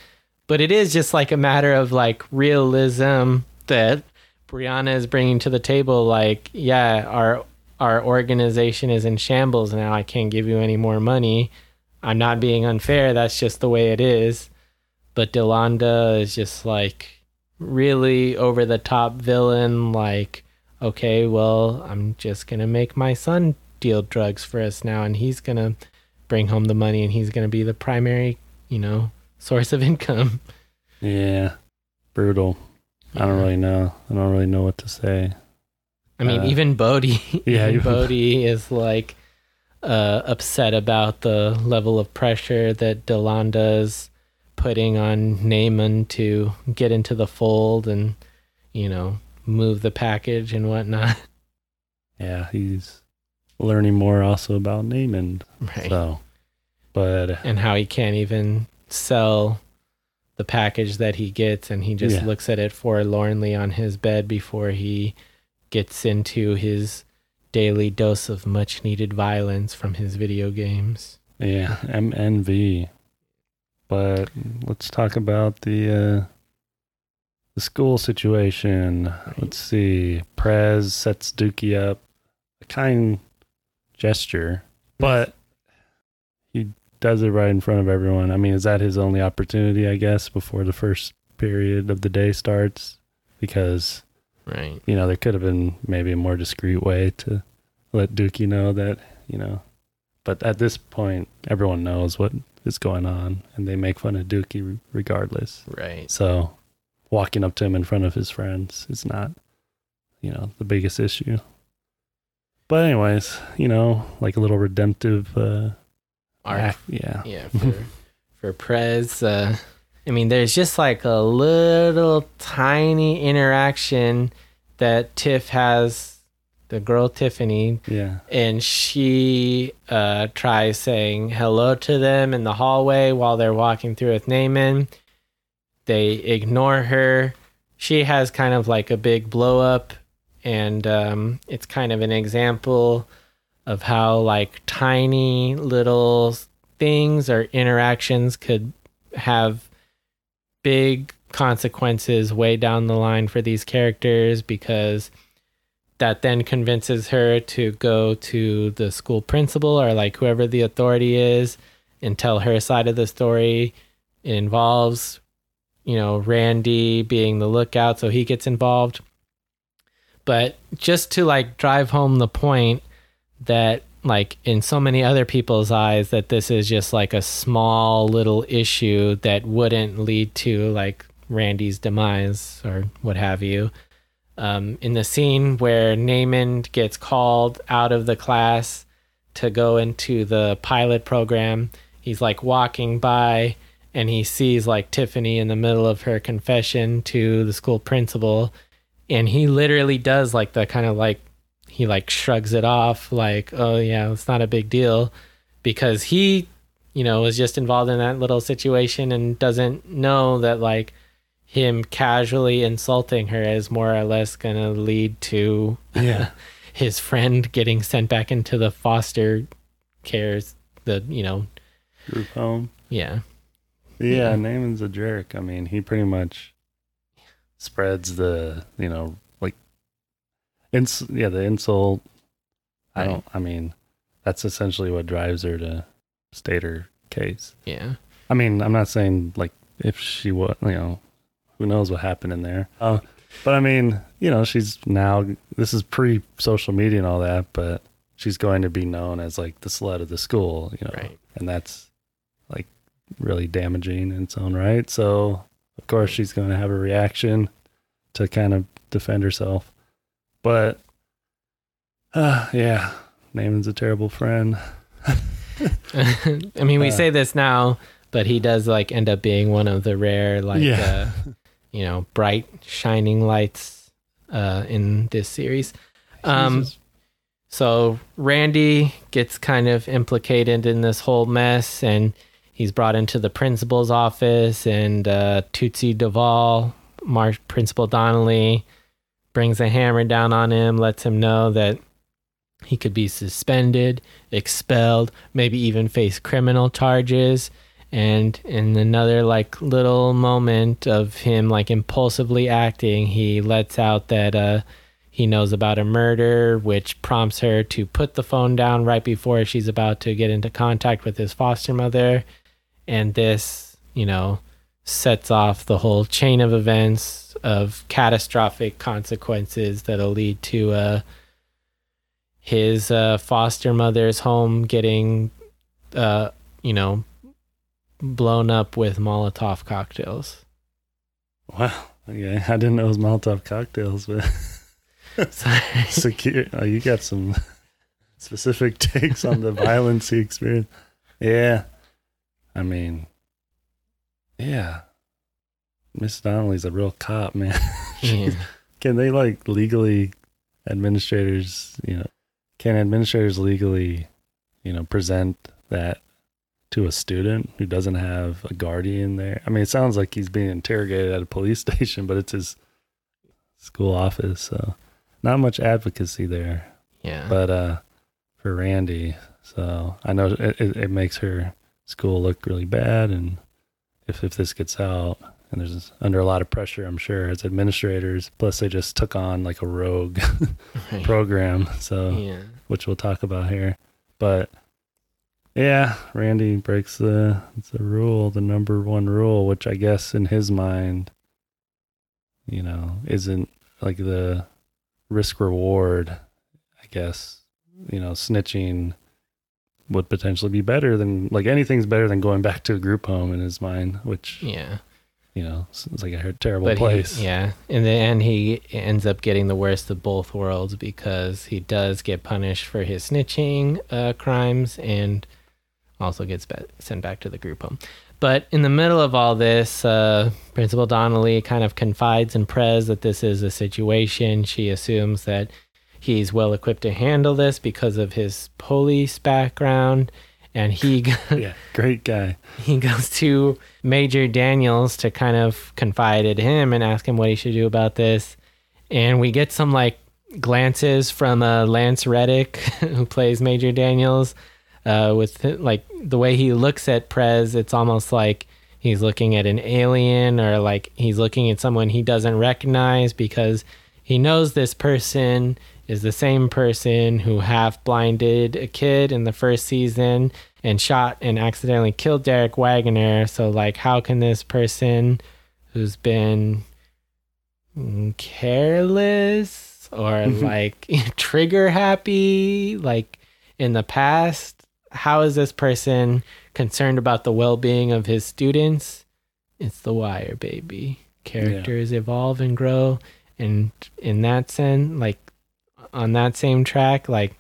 But it is just like a matter of like realism that Brianna is bringing to the table. Like, yeah, our our organization is in shambles now. I can't give you any more money. I'm not being unfair. That's just the way it is. But Delonda is just like really over the top villain. Like, okay, well, I'm just gonna make my son deal drugs for us now, and he's gonna bring home the money, and he's gonna be the primary, you know, source of income. Yeah, brutal. I don't really know. I don't really know what to say. I mean, Uh, even Bodie, yeah, even Bodie is like uh, upset about the level of pressure that Delonda's putting on Namond to get into the fold and, you know, move the package and whatnot. Yeah, he's learning more also about Namond. Right. So But and how he can't even sell the package that he gets and he just Yeah. looks at it forlornly on his bed before he gets into his daily dose of much needed violence from his video games. yeah, MNV. But let's talk about the uh, the school situation. Let's see. Prez sets Dukie up. A kind gesture, but he does it right in front of everyone. I mean, is that his only opportunity, I guess, before the first period of the day starts? Because, Right. you know, there could have been maybe a more discreet way to let Dukie know that, you know, but at this point, everyone knows what is going on and they make fun of Dukie regardless. Right. So walking up to him in front of his friends is not, you know, the biggest issue. But anyways, you know, like a little redemptive uh Arc. act- yeah. Yeah, for for Prez, uh, I mean, there's just like a little tiny interaction that Tiff has, the girl Tiffany, Yeah. and she uh, tries saying hello to them in the hallway while they're walking through with Namond. They ignore her. She has kind of like a big blow up, and um, it's kind of an example of how like tiny little things or interactions could have big consequences way down the line for these characters because that then convinces her to go to the school principal or like whoever the authority is and tell her side of the story. It involves, you know, Randy being the lookout, so he gets involved. But just to like drive home the point that like in so many other people's eyes that this is just like a small little issue that wouldn't lead to like Randy's demise or what have you. Um, in the scene where Namond gets called out of the class to go into the pilot program, he's like walking by and he sees like Tiffany in the middle of her confession to the school principal. And he literally does like the kind of like he like shrugs it off like oh yeah it's not a big deal because he you know was just involved in that little situation and doesn't know that like him casually insulting her is more or less going to lead to Yeah. his friend getting sent back into the foster cares the you know Group home. yeah Yeah, Yeah. Namond's a jerk. I mean, he pretty much spreads the, you know, like, ins- yeah, the insult. I don't, I mean, that's essentially what drives her to state her case. yeah I mean, I'm not saying like if she was, you know, who knows what happened in there. Uh, but I mean, you know, she's now, this is pre social media and all that, but she's going to be known as like the slut of the school, you know, right and that's like really damaging in its own right. So of course she's going to have a reaction to kind of defend herself. But uh, yeah, Namond's a terrible friend. I mean, we Uh, say this now, but he does like end up being one of the rare, like, Yeah. uh, you know, bright shining lights uh, in this series. Um, Jesus. so Randy gets kind of implicated in this whole mess, and he's brought into the principal's office, and uh, Tootsie Duvall, Mar- Principal Donnelly, brings a hammer down on him, lets him know that he could be suspended, expelled, maybe even face criminal charges. And in another like little moment of him like impulsively acting, he lets out that uh he knows about a murder, which prompts her to put the phone down right before she's about to get into contact with his foster mother. And this, you know, sets off the whole chain of events of catastrophic consequences that'll lead to uh his uh, foster mother's home getting, uh, you know, blown up with Molotov cocktails. Wow. Okay. I didn't know it was Molotov cocktails, but secure. Oh, you got some specific takes on the violence he experienced. Yeah. I mean, yeah. Miss Donnelly's a real cop, man. Yeah. Can they like legally administrators, you know, can administrators legally, you know, present that to a student who doesn't have a guardian there. I mean, it sounds like he's being interrogated at a police station, but it's his school office, so not much advocacy there. Yeah. But uh, for Randy, so I know it, it, it makes her school look really bad, and if if this gets out, and there's under a lot of pressure, I'm sure as administrators. Plus, they just took on like a rogue Right. program, so yeah. which we'll talk about here. But yeah, Randy breaks the the rule, the number one rule, which I guess in his mind, you know, isn't like the risk reward. I guess you know, snitching would potentially be better than like anything's better than going back to a group home in his mind, which Yeah. you know it's like a terrible But place. He, yeah. In the end, he ends up getting the worst of both worlds because he does get punished for his snitching uh, crimes and also gets ba- sent back to the group home. But in the middle of all this, uh, Principal Donnelly kind of confides in Prez that this is a situation. She assumes that he's well equipped to handle this because of his police background. And he yeah, great guy. he goes to Major Daniels to kind of confide in him and ask him what he should do about this. And we get some like glances from uh, Lance Reddick, who plays Major Daniels, uh, with like the way he looks at Prez. It's almost like he's looking at an alien or like he's looking at someone he doesn't recognize because he knows this person is the same person who half blinded a kid in the first season and shot and accidentally killed Derek Waggoner. So, like, how can this person who's been careless or mm-hmm. like trigger happy, like in the past, how is this person concerned about the well being of his students? It's the wire, baby. Characters evolve and grow. And in that sense, like on that same track, like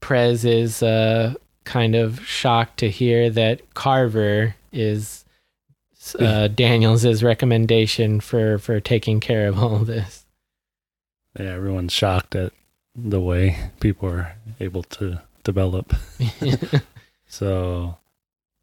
Prez is uh, kind of shocked to hear that Carver is uh, Daniels' recommendation for for taking care of all this. Yeah, everyone's shocked at the way people are able to develop. So,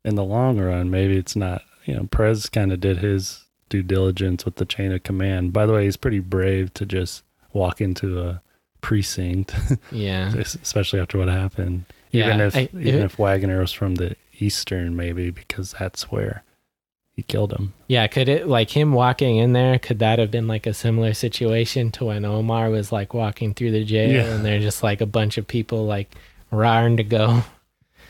in the long run, maybe it's not, you know, Prez kind of did his due diligence with the chain of command. By the way, he's pretty brave to just walk into a precinct, yeah, especially after what happened. Yeah, even if I- even if Waggoner was from the eastern, maybe because that's where he killed him. yeah. Could it like him walking in there? Could that have been like a similar situation to when Omar was like walking through the jail Yeah. and they're just like a bunch of people like raring to go?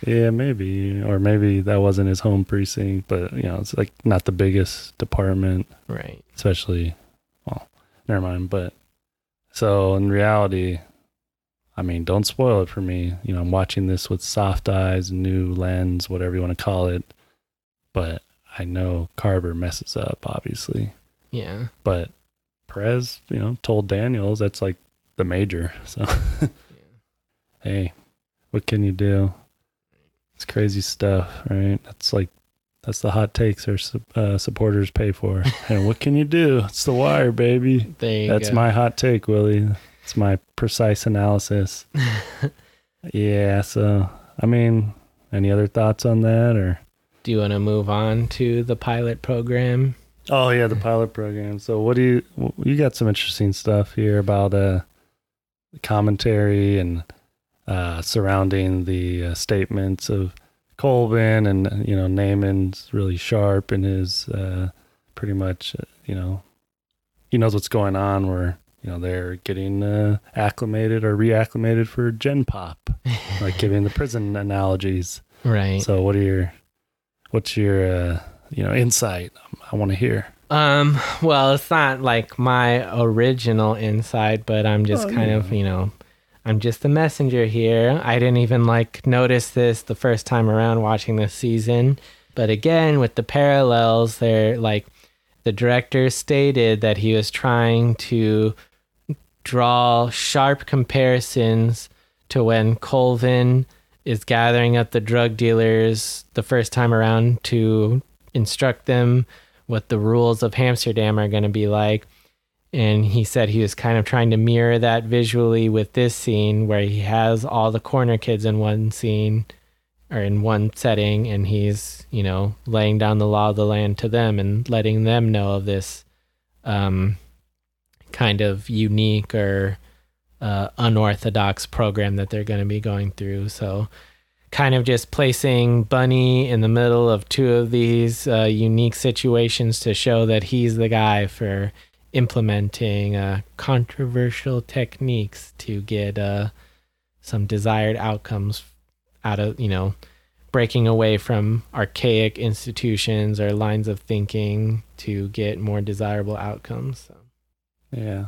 Yeah, maybe, or maybe that wasn't his home precinct, but you know, it's like not the biggest department. Right. especially well never mind but so in reality i mean don't spoil it for me. You know i'm watching this with soft eyes new lens whatever you want to call it. But i know carver messes up obviously. Yeah. but Prez you know told daniels that's like the major so. Hey what can you do? It's crazy stuff right? That's like that's the hot takes our uh, supporters pay for and what can you do it's the wire baby There you that's go. my hot take Willy it's my precise analysis yeah so i mean any other thoughts on that or Do you want to move on to the pilot program? Oh yeah, the pilot program. So what do you you got some interesting stuff here about uh commentary and uh surrounding the uh, statements of Colvin and you know Namond's really sharp and his uh pretty much uh, you know he knows what's going on where you know they're getting uh, acclimated or reacclimated for Gen Pop like giving the prison analogies. Right. So what are your what's your uh you know insight I want to hear. Um, well, it's not like my original insight, but I'm just Oh, kind yeah. of, you know, I'm just the messenger here. I didn't even like notice this the first time around watching this season. But again, with the parallels, they're like the director stated that he was trying to draw sharp comparisons to when Colvin is gathering up the drug dealers the first time around to instruct them what the rules of Hamsterdam are going to be like. And he said he was kind of trying to mirror that visually with this scene where he has all the corner kids in one scene or in one setting and he's, you know, laying down the law of the land to them and letting them know of this um, kind of unique or uh, unorthodox program that they're going to be going through. So, kind of just placing Bunny in the middle of two of these uh, unique situations to show that he's the guy for implementing uh, controversial techniques to get uh, some desired outcomes out of, you know, breaking away from archaic institutions or lines of thinking to get more desirable outcomes. So. Yeah.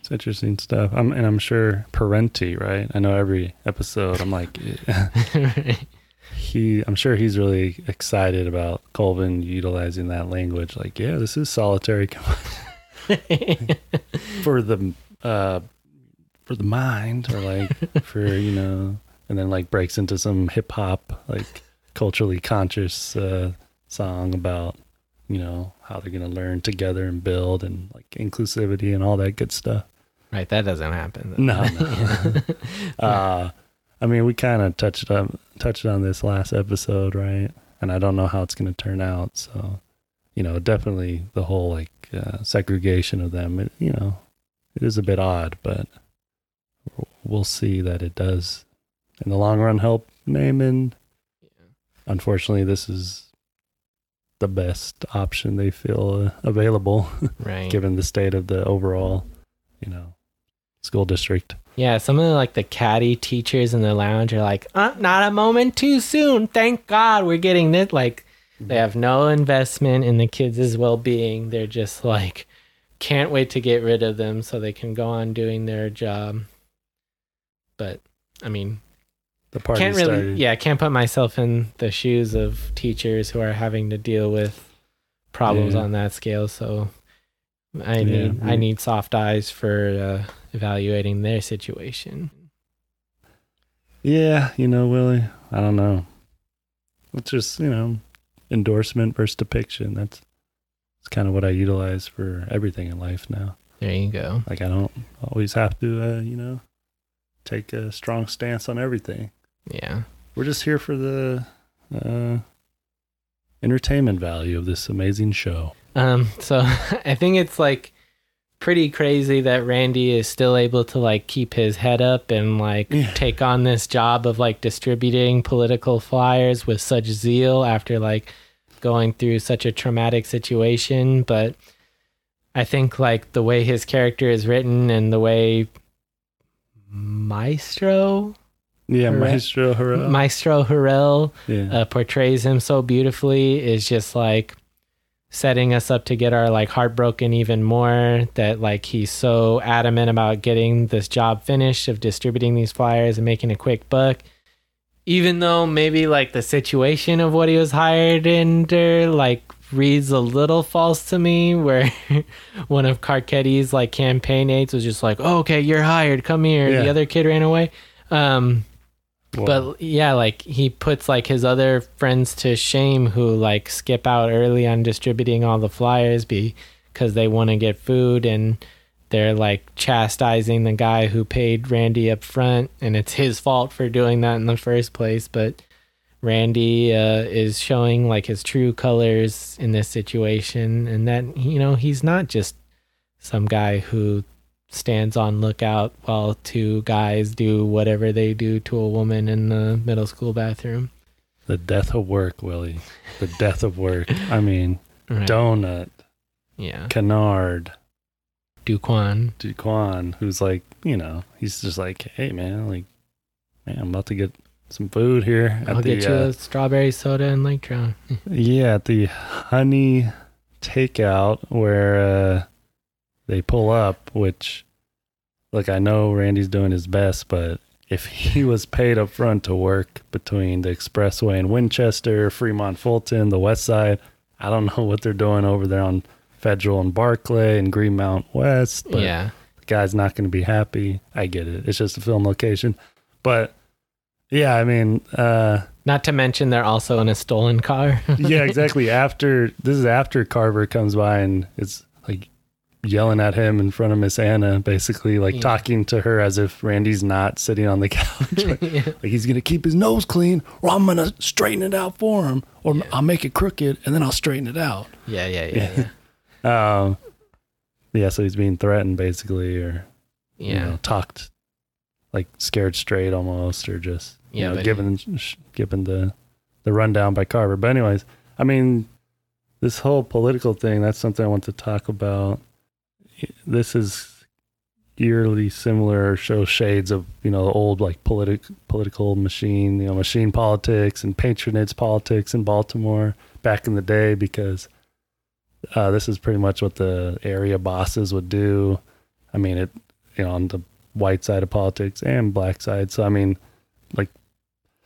It's interesting stuff. I'm, and I'm sure Parenti, right? I know every episode I'm like, he, I'm sure he's really excited about Colvin utilizing that language. Like, yeah, this is solitary for the, uh, for the mind or like for, you know, and then like breaks into some hip hop, like culturally conscious, uh, song about, you know, how they're to learn together and build and like inclusivity and all that good stuff. Right, that doesn't happen. No, no. uh, I mean, we kind of touched on touched on this last episode, right? And I don't know how it's going to turn out. So, you know, definitely the whole like uh, segregation of them. It, you know, it is a bit odd, but we'll see that it does in the long run help Namond. Yeah. Unfortunately, this is the best option they feel uh, available, right? given the state of the overall, you know, school district. Yeah, some of the, like the caddy teachers in the lounge are like, uh, "Not a moment too soon. Thank God we're getting this." Like, they have no investment in the kids' well-being. They're just like, can't wait to get rid of them so they can go on doing their job. But I mean, the party can't really, started. yeah, I can't put myself in the shoes of teachers who are having to deal with problems Yeah. on that scale. So I Yeah, need I mm. need soft eyes for uh, evaluating their situation. Yeah, you know, Willy, I don't know. It's just, you know, endorsement versus depiction. That's, that's kind of what I utilize for everything in life now. There you go. Like, I don't always have to, uh, you know, take a strong stance on everything. Yeah. We're just here for the uh, entertainment value of this amazing show. Um, so I think it's like pretty crazy that Randy is still able to like keep his head up and like Yeah. take on this job of like distributing political flyers with such zeal after like going through such a traumatic situation. But I think like the way his character is written and the way Maestro Yeah. Maestro. Maestro Harrell yeah. uh, portrays him so beautifully is just like setting us up to get our like heartbroken even more that like he's so adamant about getting this job finished of distributing these flyers and making a quick buck even though maybe like the situation of what he was hired under like reads a little false to me where one of Carcetti's like campaign aides was just like oh, okay you're hired come here. Yeah. the other kid ran away. Um Well, but yeah, like he puts like his other friends to shame who like skip out early on distributing all the flyers because they want to get food and they're like chastising the guy who paid Randy up front and it's his fault for doing that in the first place. But Randy uh, is showing like his true colors in this situation and that, you know, he's not just some guy who stands on lookout while two guys do whatever they do to a woman in the middle school bathroom. the death of work, Willy. The death of work. I mean, Right. Donut, Yeah. Kenard, Duquan. Duquan, who's like, you know, he's just like, hey man, like, man, I'm about to get some food here at I'll the get you uh, a strawberry soda and Lake Trout. yeah at the honey takeout where uh, they pull up. Which, look, I know Randy's doing his best, but if he was paid up front to work between the expressway and Winchester, Fremont, Fulton, the West Side, I don't know what they're doing over there on Federal and Barclay and Greenmount West, but yeah. the guy's not going to be happy. I get it. It's just a film location. But yeah, I mean, uh, Not to mention they're also in a stolen car. yeah, exactly. After this is after Carver comes by and it's like, yelling at him in front of Miss Anna, basically like Yeah. talking to her as if Randy's not sitting on the couch. like, like he's gonna keep his nose clean, or I'm gonna straighten it out for him, or I'll make it crooked and then I'll straighten it out. yeah, yeah, yeah, yeah. Um, yeah, so he's being threatened basically, or you Yeah. know, talked like scared straight almost, or just you Yeah, know, given sh- given the the rundown by Carver. But anyways, I mean, this whole political thing that's something I want to talk about. This is eerily similar, or shows shades of you know the old like politic political machine, you know, machine politics and patronage politics in Baltimore back in the day because uh, this is pretty much what the area bosses would do. I mean, it you know on the white side of politics and black side. So I mean, like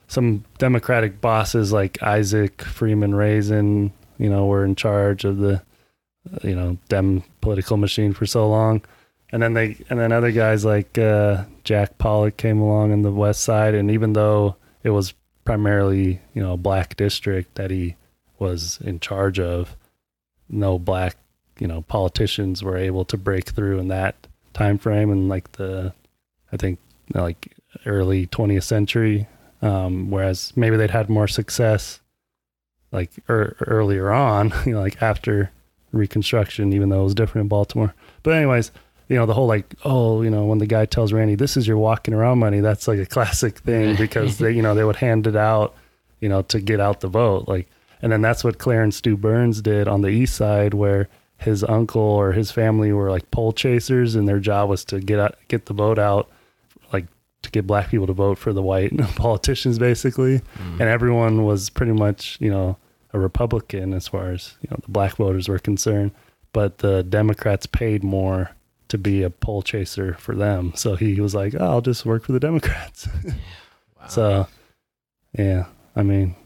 some Democratic bosses like Isaac Freeman Rasin, you know, were in charge of the you know Dem political machine for so long, and then they and then other guys like uh, Jack Pollack came along in the west side, and even though it was primarily you know a black district that he was in charge of, no black you know politicians were able to break through in that time frame and like the I think like early 20th century um whereas maybe they'd had more success like er, earlier on you know like after reconstruction even though it was different in Baltimore. But anyways you know the whole like oh you know when the guy tells Randy this is your walking around money that's like a classic thing because they you know they would hand it out you know to get out the vote. Like and then that's what Clarence Du Burns did on the east side where his uncle or his family were like poll chasers and their job was to get out, get the vote out like to get black people to vote for the white politicians basically. Mm. And everyone was pretty much you know a republican as far as you know the black voters were concerned. But the democrats paid more to be a poll chaser for them. So he was like oh, i'll just work for the democrats. Wow. so yeah i mean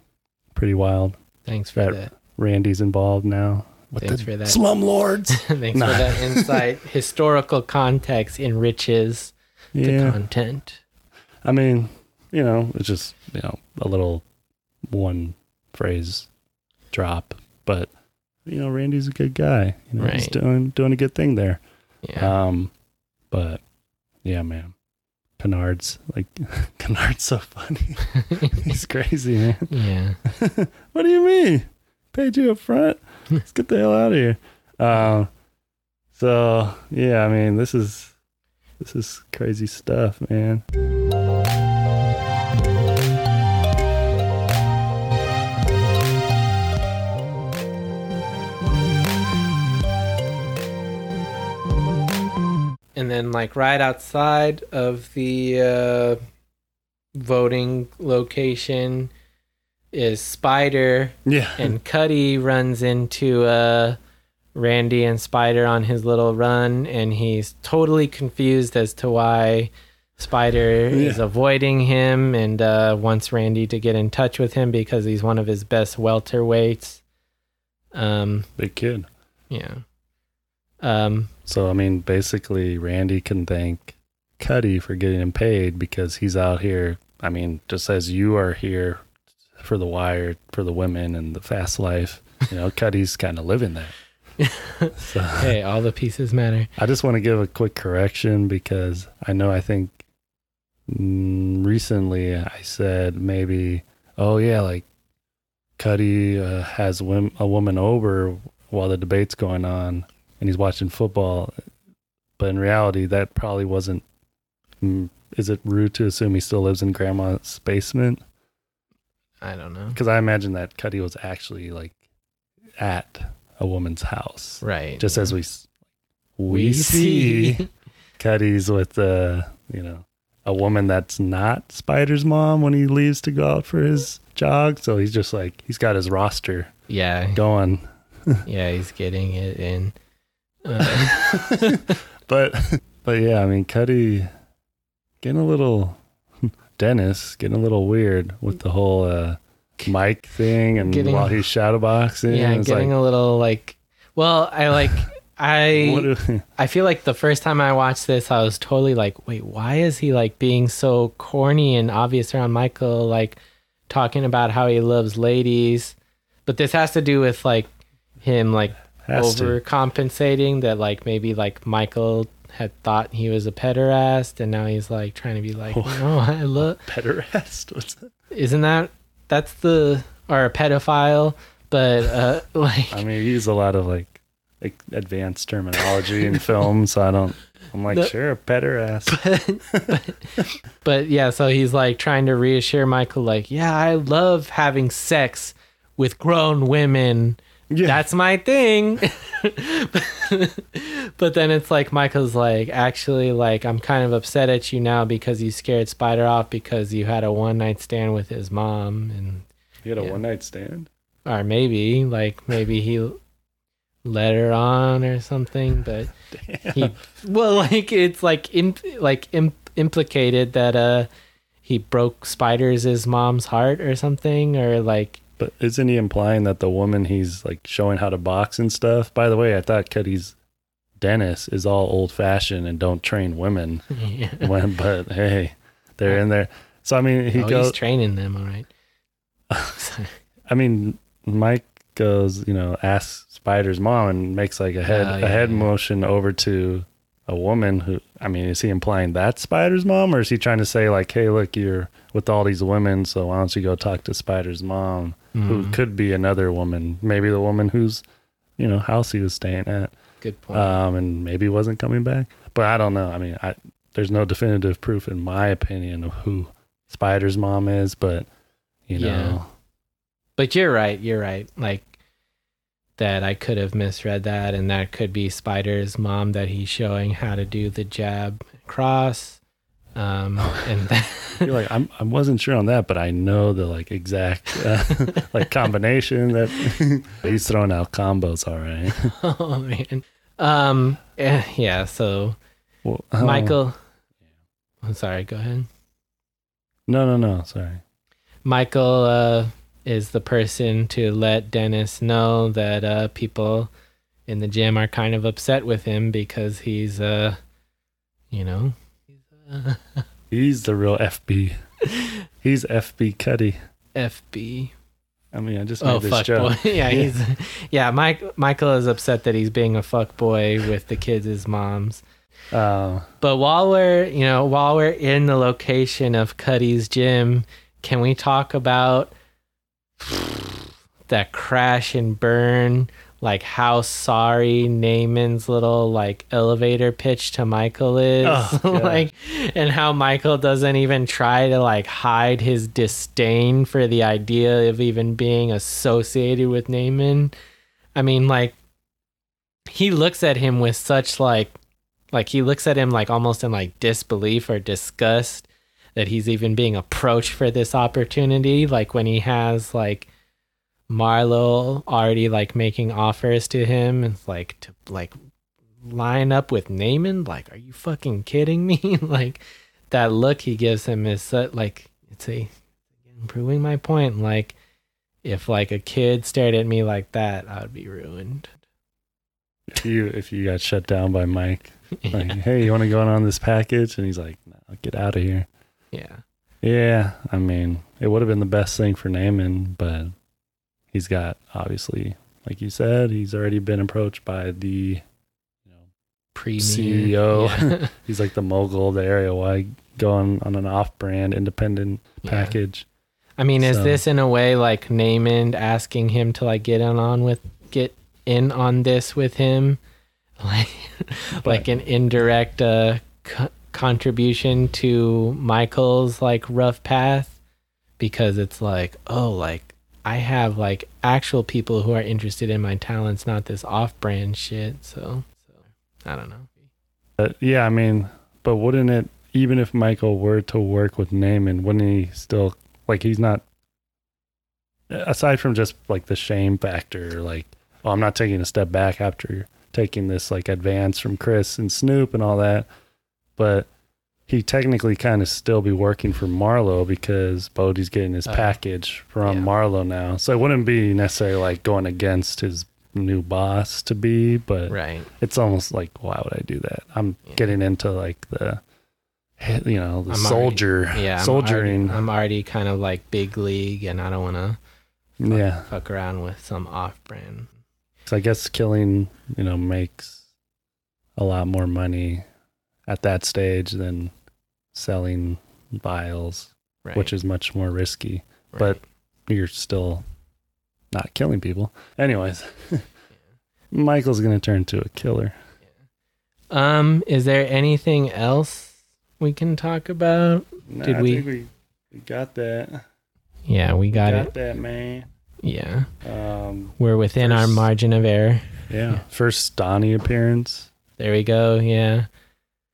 pretty wild thanks for that- that. randy's involved now with Thanks the for that. slumlords Thanks Nah. for that insight. Historical context enriches the yeah content. I mean, you know, it's just, you know, a little one phrase drop, but you know, Randy's a good guy. You know, he's doing doing a good thing there. Yeah. Um but yeah, man. Kenard's like Kenard's so funny. he's crazy, man. yeah. What do you mean? Paid you up front? Let's get the hell out of here. Um so yeah, I mean this is this is crazy stuff, man. And then, like, right outside of the uh, voting location is Spider, Yeah. and Cutty runs into uh, Randy and Spider on his little run, and he's totally confused as to why Spider is avoiding him and uh, wants Randy to get in touch with him because he's one of his best welterweights. Um, Big kid. yeah. Um, So I mean, basically, Randy can thank Cutty for getting him paid because he's out here. I mean, just as you are here for the wire, for the women and the fast life, you know, Cutty's kind of living that. So hey, all the pieces matter. I just want to give a quick correction because I know I think mm, recently I said maybe, oh yeah, like Cutty uh, has a woman over while the debate's going on and he's watching football, but in reality that probably wasn't. Mm, is it rude to assume he still lives in grandma's basement? I don't know. Because I imagine that Cutty was actually like at a woman's house Right. just as we we, We see, see. Cutty's with uh you know a woman that's not Spider's mom when he leaves to go out for his jog. So he's just like he's got his roster yeah. going, Yeah, he's getting it in. Uh, but but yeah, I mean Cutty getting a little Dennis getting a little weird with the whole uh mic thing and Getting- while he's shadowboxing. yeah, getting like, a little like. Well, I like. I do- I feel like the first time I watched this, I was totally like, wait, why is he like being so corny and obvious around Michael, like talking about how he loves ladies? But this has to do with like him like Has to. overcompensating that like maybe like Michael had thought he was a pederast and now he's like trying to be like, no, I love Pederast? What's that? isn't that that's the or a pedophile, but uh like I mean, you use a lot of like, like advanced terminology in film, so I don't. I'm like, The- sure, a pederast. but yeah, so he's like trying to reassure Michael, like, yeah, I love having sex with grown women. Yeah. That's my thing. but then it's like Michael's like, actually, like, I'm kind of upset at you now because you scared Spider off because you had a one night stand with his mom, and You had a Yeah. one night stand. or maybe like maybe he let her on or something, but he well like it's like imp, like imp, implicated that uh he broke Spider's mom's heart or something or like But isn't he implying that the woman he's like showing how to box and stuff? By the way, I thought Cutty's Dennis is all old fashioned and don't train women. yeah. when, but hey, they're in there. So I mean, he oh, goes. he's training them all right. I mean, Mike goes, you know, asks Spider's mom and makes like a head Oh, a head yeah. motion over to a woman who. I mean, is he implying that Spider's mom, or is he trying to say like, hey, look, you're with all these women, so why don't you go talk to Spider's mom, who Mhm. could be another woman, maybe the woman whose, you know, house he was staying at, Good point. um, and maybe wasn't coming back. But I don't know. I mean, I there's no definitive proof, in my opinion, of who Spider's mom is, but you know. Yeah. But you're right. You're right. Like that, I could have misread that, and that could be Spider's mom that he's showing how to do the jab cross. Um, and that, You're like, I'm, I wasn't sure on that, but I know the like exact uh, like combination that he's throwing out combos. All right, oh man. Um, eh, yeah. So well, oh, Michael, I'm sorry. Go ahead. No, no, no. Sorry. Michael uh, is the person to let Dennis know that uh, people in the gym are kind of upset with him because he's, uh, you know, he's, uh, He's the real FB. He's FB Cutty. FB. I mean, I just made Oh, this fuck joke. boy. yeah, he's yeah. Mike Michael is upset that he's being a fuck boy with the kids' moms. Uh, But while we're, you know, while we're in the location of Cutty's gym, can we talk about that crash and burn? Like how sorry Namond's little like elevator pitch to Michael is, Oh, like, and how Michael doesn't even try to like hide his disdain for the idea of even being associated with Namond. I mean, like, he looks at him with such like like he looks at him like almost in like disbelief or disgust that he's even being approached for this opportunity like when he has like Marlo already like making offers to him and like to like line up with Namond like are you fucking kidding me like that look he gives him is so, like it's a proving my point like if like a kid stared at me like that I would be ruined if you if you got shut down by Mike, like, yeah. hey, you want to go on this package? And he's like, no, get out of here. Yeah Yeah, I mean, it would have been the best thing for Namond, but he's got obviously, like you said, he's already been approached by the, you know, Premier. CEO. Yeah. he's like the mogul of the area. Why go on, on an off-brand independent Yeah. package? I mean, is this in a way like Namond asking him to like get in on with get in on this with him, like like an indirect uh, co- contribution to Michael's like rough path, because it's like oh like I have like actual people who are interested in my talents, not this off-brand shit. So, so I don't know. But yeah, I mean, but wouldn't it even if Michael were to work with Namond, wouldn't he still like he's not aside from just like the shame factor, like oh, I'm not taking a step back after taking this like advance from Chris and Snoop and all that, but he technically kind of still be working for Marlo because Bodie's getting his Uh, package from yeah. Marlo now. So it wouldn't be necessarily like going against his new boss to be, but Right. it's almost like why would I do that? I'm Yeah. getting into like the you know the I'm already- soldier Yeah. I'm soldiering. already- I'm already kind of like big league, and I don't want to yeah, fuck around with some off-brand. So I guess killing, you know, makes a lot more money at that stage than selling vials, Right. which is much more risky. right. but- You're still not killing people. Anyways, Michael's going to turn to a killer. um, is there anything else we can talk about? Nah, Did I we- think we, we got that. Yeah, we got got it. that, man. Yeah, Um, we're within our margin of error. yeah. First Donnie appearance. There we go. Yeah.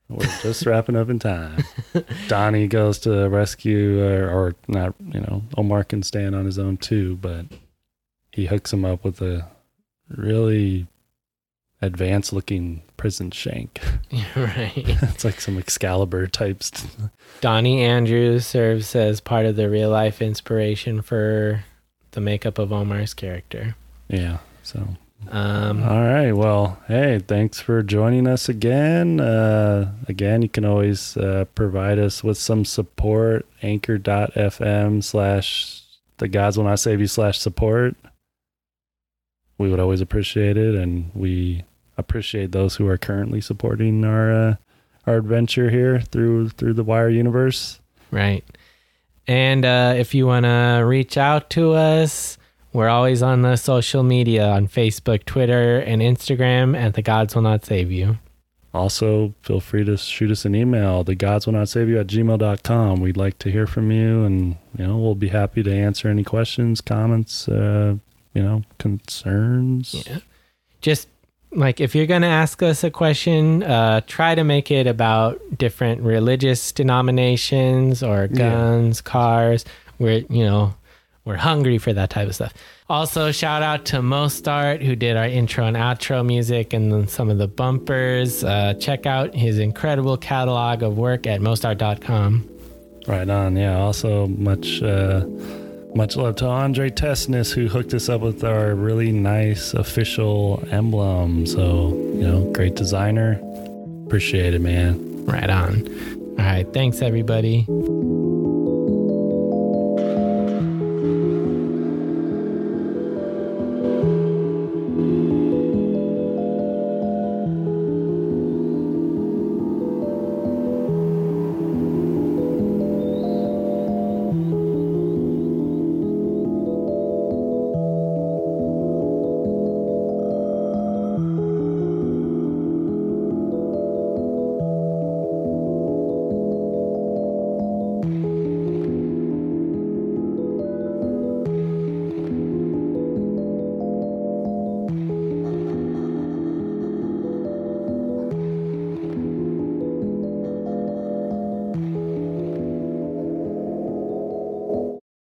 We're just wrapping up in time. Donnie goes to rescue, or, or not, you know, Omar can stand on his own too, but he hooks him up with a really advanced looking prison shank. right. it's like some Excalibur types. Donnie Andrews serves as part of the real life inspiration for the makeup of Omar's character. Yeah. So, Um, all right. Well, hey, thanks for joining us again. Uh, again, you can always uh, provide us with some support. Anchor.fm slash the gods will not save you slash support. We would always appreciate it. And we appreciate those who are currently supporting our, uh, our adventure here through through the Wire universe. Right. And uh, if you want to reach out to us, we're always on the social media on Facebook, Twitter, and Instagram at The Gods Will Not Save You. Also, feel free to shoot us an email, the gods will not save you at gmail.com. We'd like to hear from you and, you know, we'll be happy to answer any questions, comments, uh, you know, concerns. Yeah. Just like if you're going to ask us a question, uh, try to make it about different religious denominations or Yeah. guns, cars. We're, you know, we're hungry for that type of stuff. Also, shout out to Mostart who did our intro and outro music and then some of the bumpers. Uh, check out his incredible catalog of work at mostart.com. Right on. Yeah. Also, much, uh, much love to Andre Tessness, who hooked us up with our really nice official emblem. So, you know, great designer. Appreciate it, man. Right on. All right. Thanks, everybody.